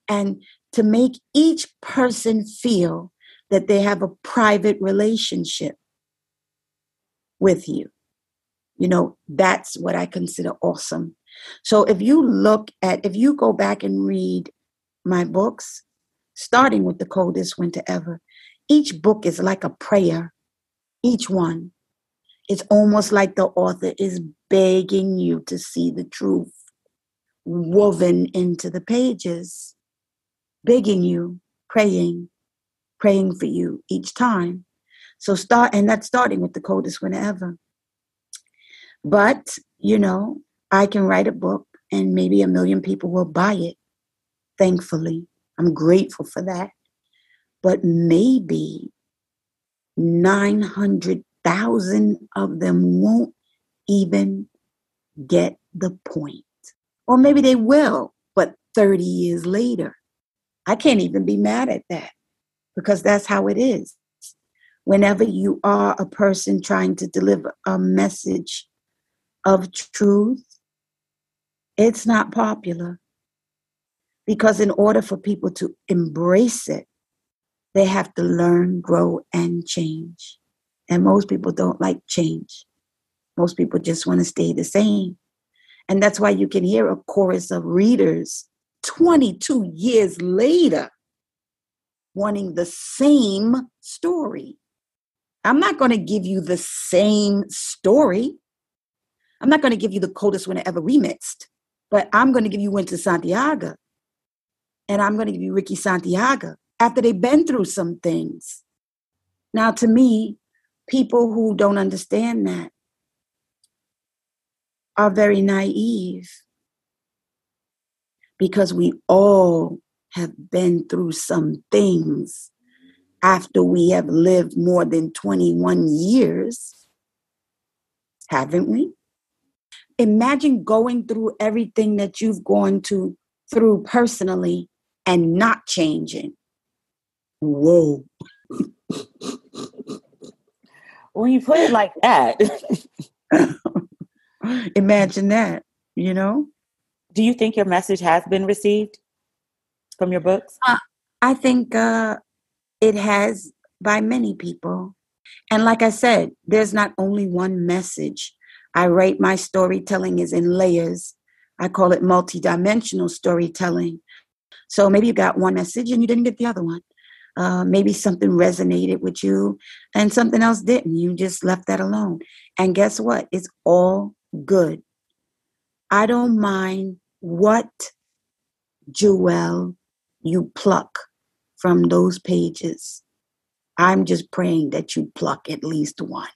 and to make each person feel that they have a private relationship with you. You know, that's what I consider awesome. So if you look at, if you go back and read my books, starting with The Coldest Winter Ever, each book is like a prayer, each one. It's almost like the author is begging you to see the truth woven into the pages begging you, praying, praying for you each time. So start, and that's starting with the coldest winter ever. But, you know, I can write a book and maybe a million people will buy it. Thankfully, I'm grateful for that. But maybe 900,000 of them won't even get the point. Or maybe they will, but 30 years later. I can't even be mad at that because that's how it is. Whenever you are a person trying to deliver a message of truth, it's not popular. Because in order for people to embrace it, they have to learn, grow, and change. And most people don't like change. Most people just want to stay the same. And that's why you can hear a chorus of readers 22 years later wanting the same story. I'm not going to give you the same story. I'm not going to give you the coldest winter ever remixed, but I'm going to give you Winter Santiago. And I'm going to give you Ricky Santiago after they've been through some things. Now, to me, people who don't understand that are very naive because we all have been through some things after we have lived more than 21 years, haven't we? Imagine going through everything that you've gone to through personally and not changing. Whoa. [laughs] when you put it like that, [laughs] imagine that, you know? do you think your message has been received from your books? Uh, I think uh, it has by many people. And like I said, there's not only one message. I write my storytelling is in layers. I call it multidimensional storytelling. So maybe you got one message and you didn't get the other one. Uh, maybe something resonated with you and something else didn't. You just left that alone. And guess what? It's all good. I don't mind what jewel you pluck from those pages. I'm just praying that you pluck at least one.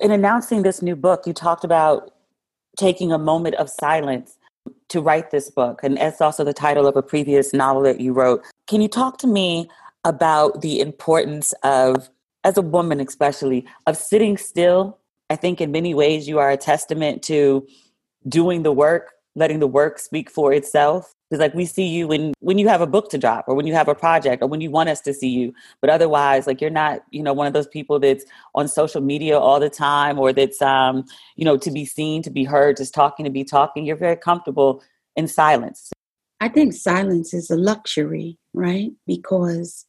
In announcing this new book, you talked about taking a moment of silence to write this book. And that's also the title of a previous novel that you wrote. Can you talk to me about the importance of, as a woman especially, of sitting still? I think in many ways you are a testament to doing the work, letting the work speak for itself. Because like we see you when when you have a book to drop or when you have a project or when you want us to see you. But otherwise, like you're not, you know, one of those people that's on social media all the time or that's um, you know, to be seen, to be heard, just talking to be talking. You're very comfortable in silence. I think silence is a luxury, right? Because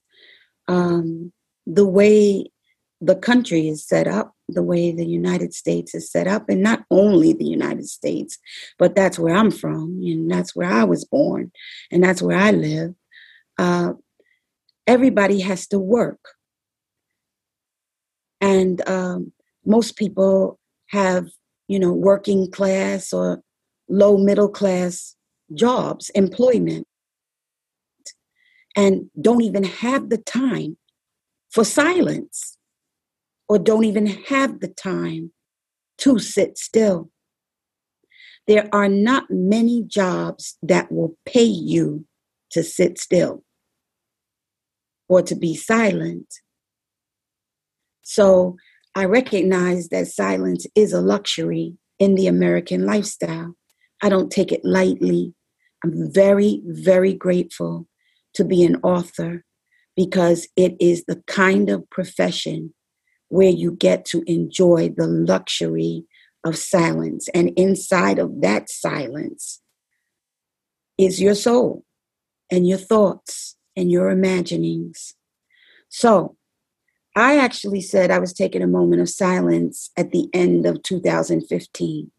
um the way the country is set up, the way the United States is set up, and not only the United States, but that's where I'm from, and that's where I was born, and that's where I live. Uh, everybody has to work. And um, most people have, you know, working class or low middle class jobs, employment, and don't even have the time for silence or don't even have the time to sit still. There are not many jobs that will pay you to sit still or to be silent. So I recognize that silence is a luxury in the American lifestyle. I don't take it lightly. I'm very, very grateful to be an author because it is the kind of profession where you get to enjoy the luxury of silence. And inside of that silence is your soul and your thoughts and your imaginings. So I actually said I was taking a moment of silence at the end of 2015.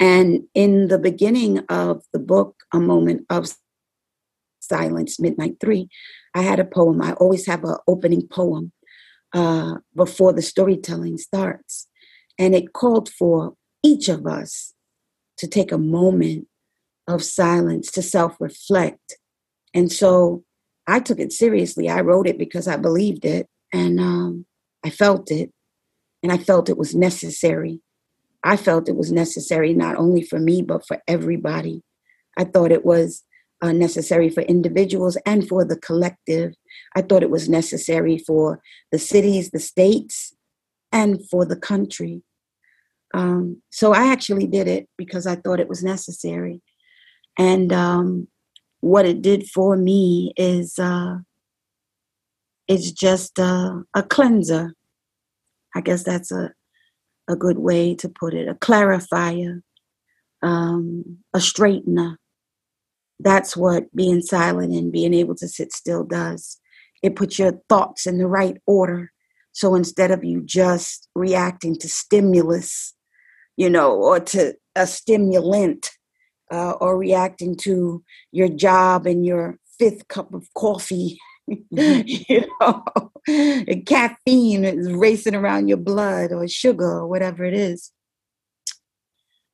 And in the beginning of the book, A Moment of Silence, Midnight 3, I had a poem. I always have an opening poem uh, before the storytelling starts. And it called for each of us to take a moment of silence to self reflect. And so I took it seriously. I wrote it because I believed it and um, I felt it. And I felt it was necessary. I felt it was necessary not only for me, but for everybody. I thought it was uh, necessary for individuals and for the collective. I thought it was necessary for the cities, the states, and for the country. Um, so I actually did it because I thought it was necessary. And um, what it did for me is uh, is just uh, a cleanser. I guess that's a a good way to put it. A clarifier, um, a straightener, that's what being silent and being able to sit still does. It puts your thoughts in the right order. So instead of you just reacting to stimulus, you know, or to a stimulant, uh, or reacting to your job and your fifth cup of coffee, [laughs] you know, caffeine is racing around your blood or sugar or whatever it is.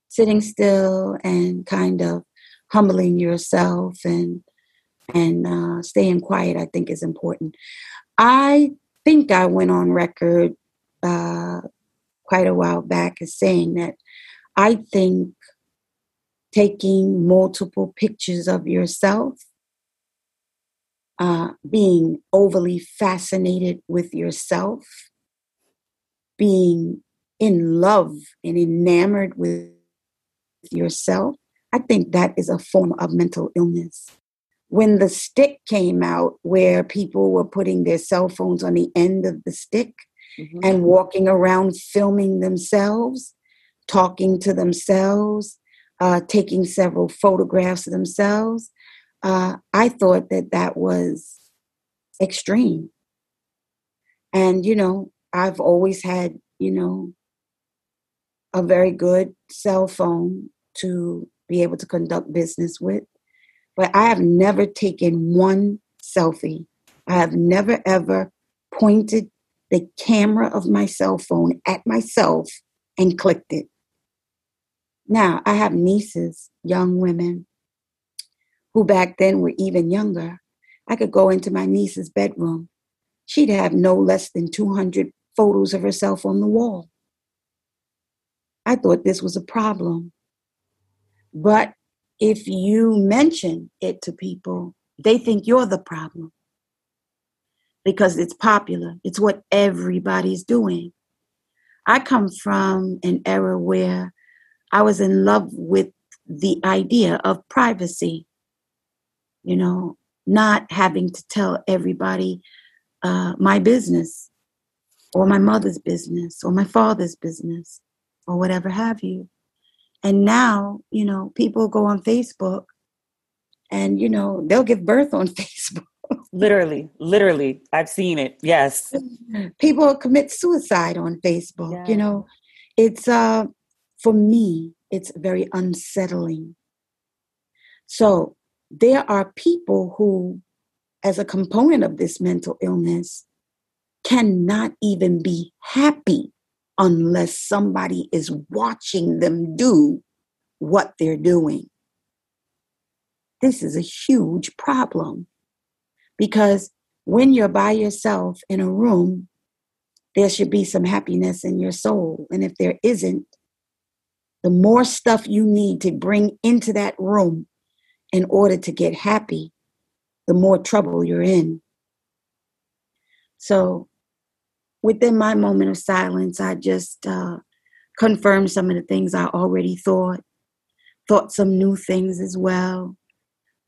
Sitting still and kind of humbling yourself and and uh, staying quiet i think is important. I think i went on record uh, quite a while back as saying that i think taking multiple pictures of yourself uh, being overly fascinated with yourself being in love and enamored with yourself I think that is a form of mental illness. When the stick came out, where people were putting their cell phones on the end of the stick mm-hmm. and walking around filming themselves, talking to themselves, uh, taking several photographs of themselves, uh, I thought that that was extreme. And, you know, I've always had, you know, a very good cell phone to be able to conduct business with. But I have never taken one selfie. I have never ever pointed the camera of my cell phone at myself and clicked it. Now, I have nieces, young women, who back then were even younger. I could go into my niece's bedroom. She'd have no less than 200 photos of herself on the wall. I thought this was a problem. But if you mention it to people, they think you're the problem because it's popular. It's what everybody's doing. I come from an era where I was in love with the idea of privacy. You know, not having to tell everybody uh, my business or my mother's business or my father's business or whatever have you. And now, you know, people go on Facebook and, you know, they'll give birth on [laughs] Facebook. literally, literally. I've seen it. Yes. [laughs] People commit suicide on Facebook. You know, it's, uh, for me, it's very unsettling. So there are people who, as a component of this mental illness, cannot even be happy unless somebody is watching them do what they're doing. This is a huge problem because when you're by yourself in a room, there should be some happiness in your soul. And if there isn't, the more stuff you need to bring into that room in order to get happy, the more trouble you're in. So, within my moment of silence, I just uh, confirmed some of the things I already thought, thought some new things as well,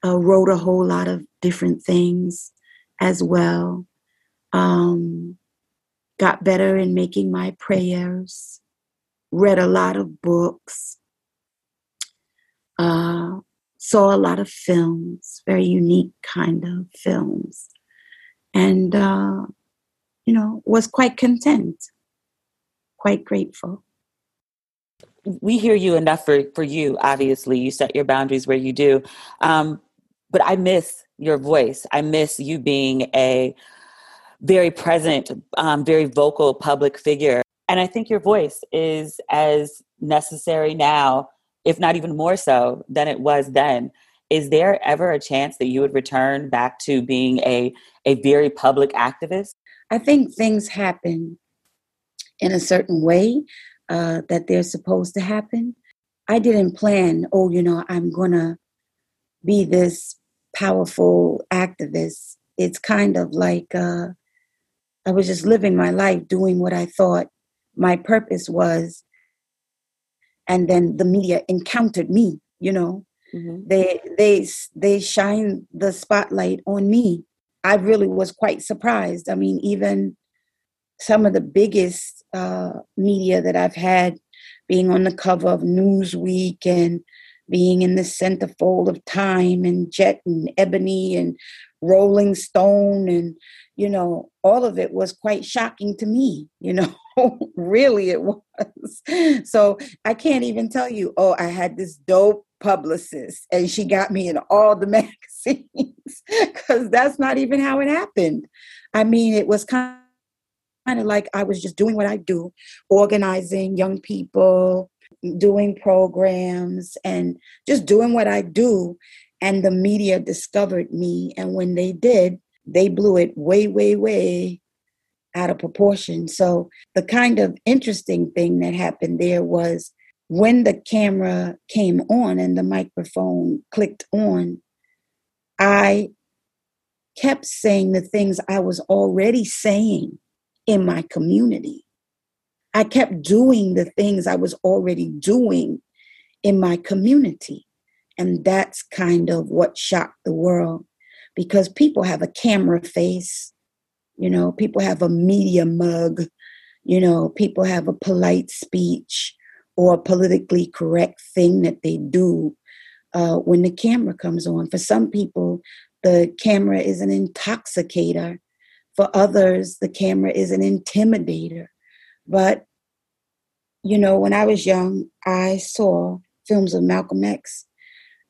uh, wrote a whole lot of different things as well. Um, got better in making my prayers, read a lot of books, uh, saw a lot of films, very unique kind of films, and uh, you know was quite content, quite grateful. We hear you enough for for you. Obviously, you set your boundaries where you do, um, but I miss your voice. I miss you being a very present, um, very vocal public figure. And I think your voice is as necessary now if not even more so than it was then. Is there ever a chance that you would return back to being a, a very public activist? I think things happen in a certain way uh, that they're supposed to happen. I didn't plan, oh, you know, I'm going to be this powerful activist. It's kind of like uh, I was just living my life doing what I thought my purpose was and then the media encountered me you know mm-hmm. they they they shine the spotlight on me i really was quite surprised i mean even some of the biggest uh, media that i've had being on the cover of newsweek and being in the centerfold of time and jet and ebony and rolling stone and you know all of it was quite shocking to me you know [laughs] really it was. So I can't even tell you, oh, I had this dope publicist and she got me in all the [laughs] magazines because [laughs] that's not even how it happened. I mean, it was kind of like I was just doing what I do, organizing young people, doing programs, and just doing what I do. And the media discovered me. And when they did, they blew it way, way, way out of proportion. So the kind of interesting thing that happened there was when the camera came on and the microphone clicked on, I kept saying the things I was already saying in my community. I kept doing the things I was already doing in my community. And that's kind of what shocked the world because people have a camera face you know, people have a media mug. You know, people have a polite speech or a politically correct thing that they do uh, when the camera comes on. For some people, the camera is an intoxicator. For others, the camera is an intimidator. But, you know, when I was young, I saw films of Malcolm X.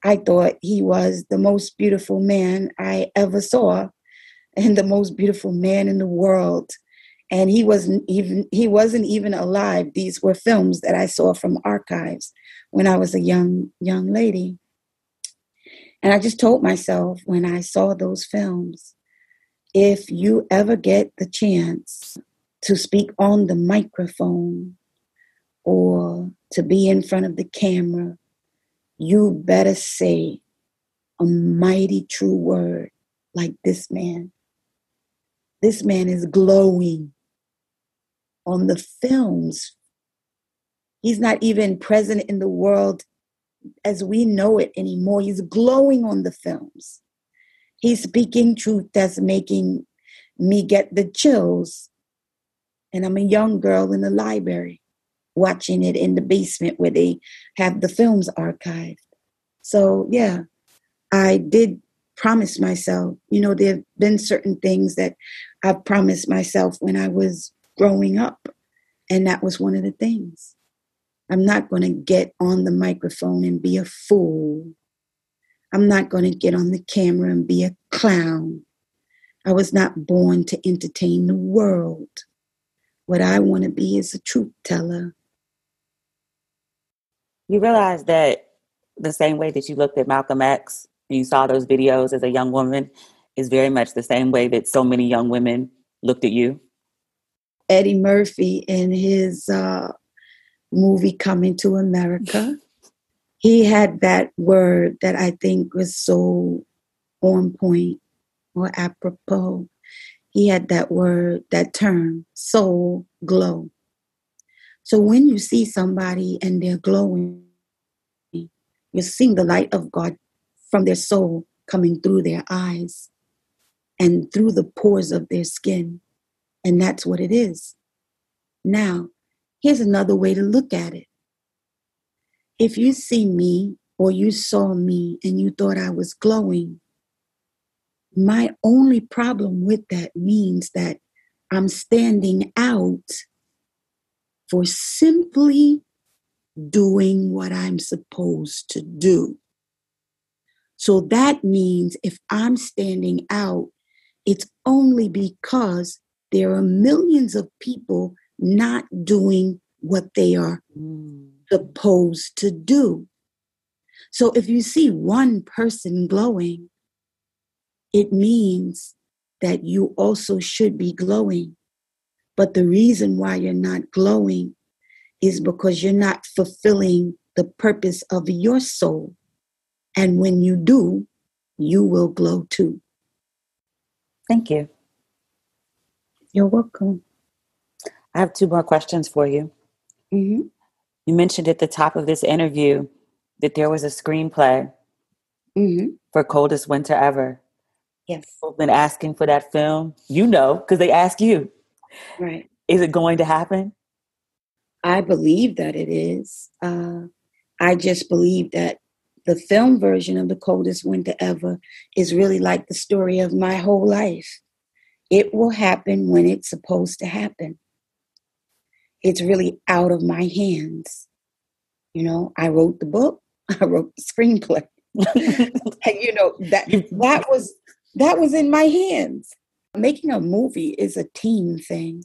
I thought he was the most beautiful man I ever saw and the most beautiful man in the world and he wasn't even he wasn't even alive these were films that i saw from archives when i was a young young lady and i just told myself when i saw those films if you ever get the chance to speak on the microphone or to be in front of the camera you better say a mighty true word like this man this man is glowing on the films. He's not even present in the world as we know it anymore. He's glowing on the films. He's speaking truth that's making me get the chills. And I'm a young girl in the library watching it in the basement where they have the films archived. So, yeah, I did promise myself, you know, there have been certain things that I've promised myself when I was growing up. And that was one of the things. I'm not going to get on the microphone and be a fool. I'm not going to get on the camera and be a clown. I was not born to entertain the world. What I want to be is a truth teller. You realize that the same way that you looked at Malcolm X and you saw those videos as a young woman is very much the same way that so many young women looked at you? Eddie Murphy in his uh, movie Coming to America, he had that word that I think was so on point or apropos. He had that word, that term, soul glow. So when you see somebody and they're glowing, you're seeing the light of God from their soul coming through their eyes and through the pores of their skin. And that's what it is. Now, here's another way to look at it. If you see me or you saw me and you thought I was glowing, my only problem with that means that I'm standing out for simply doing what I'm supposed to do. So that means if I'm standing out, it's only because there are millions of people not doing what they are mm. supposed to do. So if you see one person glowing, it means that you also should be glowing. But the reason why you're not glowing is because you're not fulfilling the purpose of your soul. And when you do, you will glow too. Thank you. You're welcome. I have two more questions for you. Mm-hmm. You mentioned at the top of this interview that there was a screenplay mm-hmm. for Coldest Winter Ever. Yes. People been asking for that film. You know, because they ask you. Right. Is it going to happen? I believe that it is. Uh, I just believe that the film version of The Coldest Winter Ever is really like the story of my whole life. It will happen when it's supposed to happen. It's really out of my hands. You know, I wrote the book, [laughs] I wrote the screenplay. [laughs] and you know, that that was that was in my hands. Making a movie is a team thing.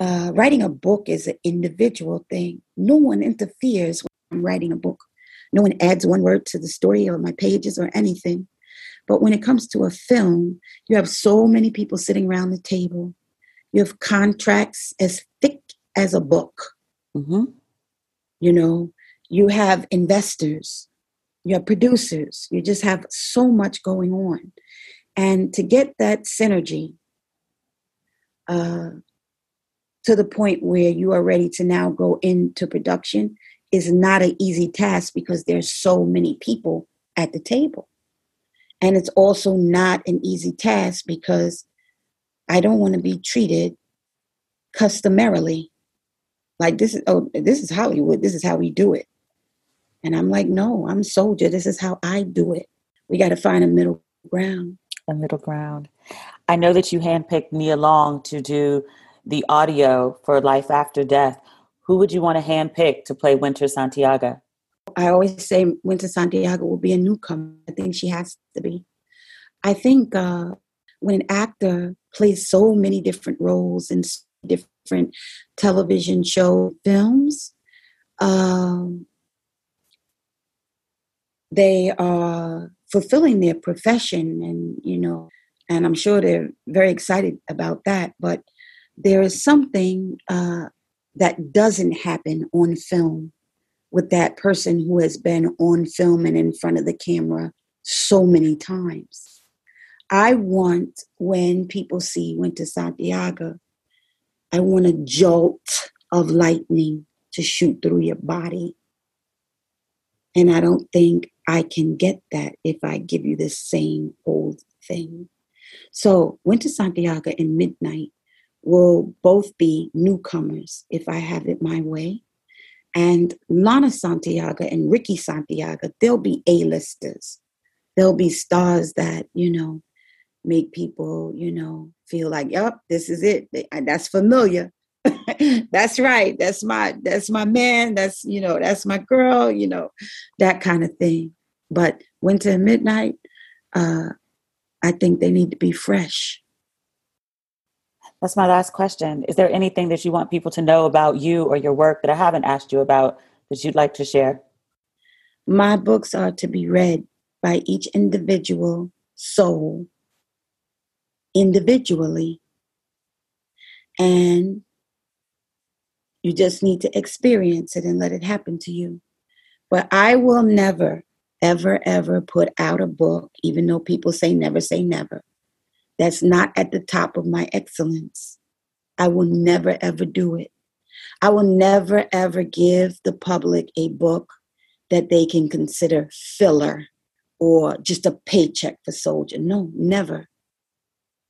Uh, writing a book is an individual thing. No one interferes when I'm writing a book. No one adds one word to the story or my pages or anything. But when it comes to a film, you have so many people sitting around the table. You have contracts as as a book. Mm-hmm. You know, you have investors, you have producers, you just have so much going on. And to get that synergy uh, to the point where you are ready to now go into production is not an easy task because there's so many people at the table. And it's also not an easy task because I don't want to be treated customarily. Like this is oh this is Hollywood. This is how we do it. And I'm like, no, I'm Souljah. This is how I do it. We got to find a middle ground. A middle ground. I know that you handpicked Nia Long to do the audio for Life After Death. Who would you want to handpick to play Winter Santiago? I always say Winter Santiago will be a newcomer. I think she has to be. I think uh, when an actor plays so many different roles in different television show films, um, they are fulfilling their profession, and you know, and I'm sure they're very excited about that. But there is something uh, that doesn't happen on film with that person who has been on film and in front of the camera so many times. I want when people see Winter Santiago, I want a jolt of lightning to shoot through your body. And I don't think I can get that if I give you the same old thing. So, Winter Santiago and Midnight will both be newcomers if I have it my way. And Lana Santiago and Ricki Santiago, they'll be A-listers. They'll be stars that, you know, make people, you know, feel like, yep, this is it. That's familiar. [laughs] that's right. That's my that's my man. That's you know, that's my girl, you know, that kind of thing. But winter and midnight, uh, I think they need to be fresh. That's my last question. Is there anything that you want people to know about you or your work that I haven't asked you about that you'd like to share? My books are to be read by each individual soul individually. And you just need to experience it and let it happen to you. But I will never, ever, ever put out a book, even though people say never say never that's not at the top of my excellence. I will never, ever do it. I will never, ever give the public a book that they can consider filler or just a paycheck for Souljah. No, never.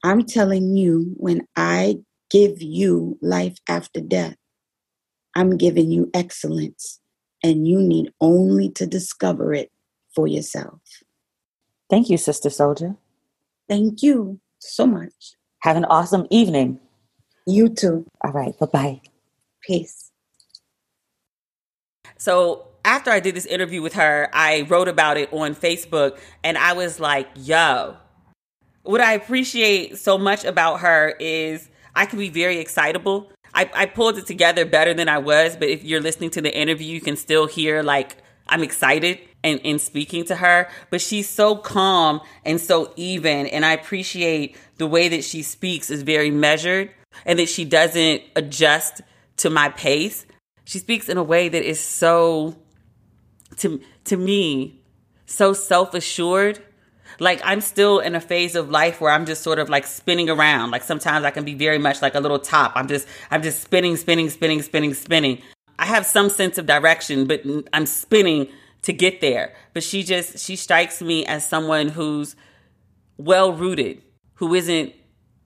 I'm telling you, when I give you life after death, I'm giving you excellence, and you need only to discover it for yourself. Thank you, Sister Souljah. Thank you so much. Have an awesome evening. You too. All right. Bye bye. Peace. So, after I did this interview with her, I wrote about it on Facebook and I was like, yo, what I appreciate so much about her is I can be very excitable. I, I pulled it together better than I was, but if you're listening to the interview, you can still hear like I'm excited and in speaking to her, but she's so calm and so even. And I appreciate the way that she speaks is very measured and that she doesn't adjust to my pace. She speaks in a way that is so, to, to me, so self assured. Like I'm still in a phase of life where I'm just sort of like spinning around. Like sometimes I can be very much like a little top. I'm just, I'm just spinning, spinning, spinning, spinning, spinning. I have some sense of direction, but I'm spinning to get there. But she just she strikes me as someone who's well rooted, who isn't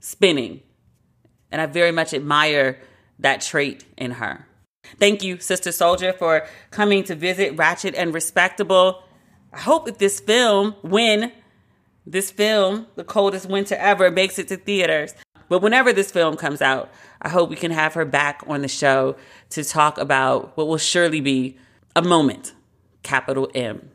spinning. And I very much admire that trait in her. Thank you, Sister Souljah, for coming to visit Ratchet and Respectable. I hope that this film, when this film, The Coldest Winter Ever, makes it to theaters. But whenever this film comes out, I hope we can have her back on the show to talk about what will surely be a moment capital M.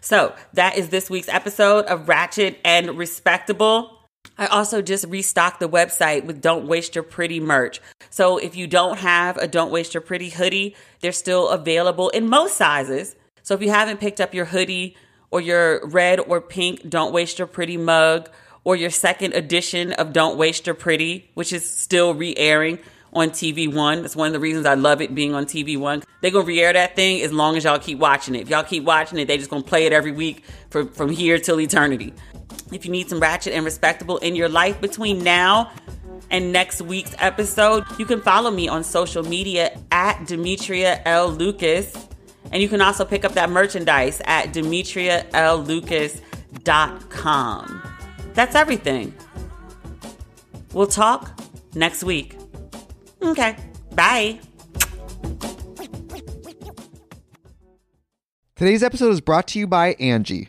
So that is this week's episode of Ratchet and Respectable. I also just restocked the website with Don't Waste Your Pretty merch. So if you don't have a Don't Waste Your Pretty hoodie, they're still available in most sizes. So if you haven't picked up your hoodie or your red or pink Don't Waste Your Pretty mug or your second edition of Don't Waste Your Pretty, which is still re airing, on TV One. That's one of the reasons I love it being on TV One. They're gonna re-air that thing as long as y'all keep watching it. If y'all keep watching it, they just gonna play it every week for, from here till eternity. If you need some ratchet and respectable in your life between now and next week's episode, you can follow me on social media at Demetria L. Lucas. And you can also pick up that merchandise at demetriallucas.com. That's everything. We'll talk next week. Okay. Bye. Today's episode is brought to you by Angi.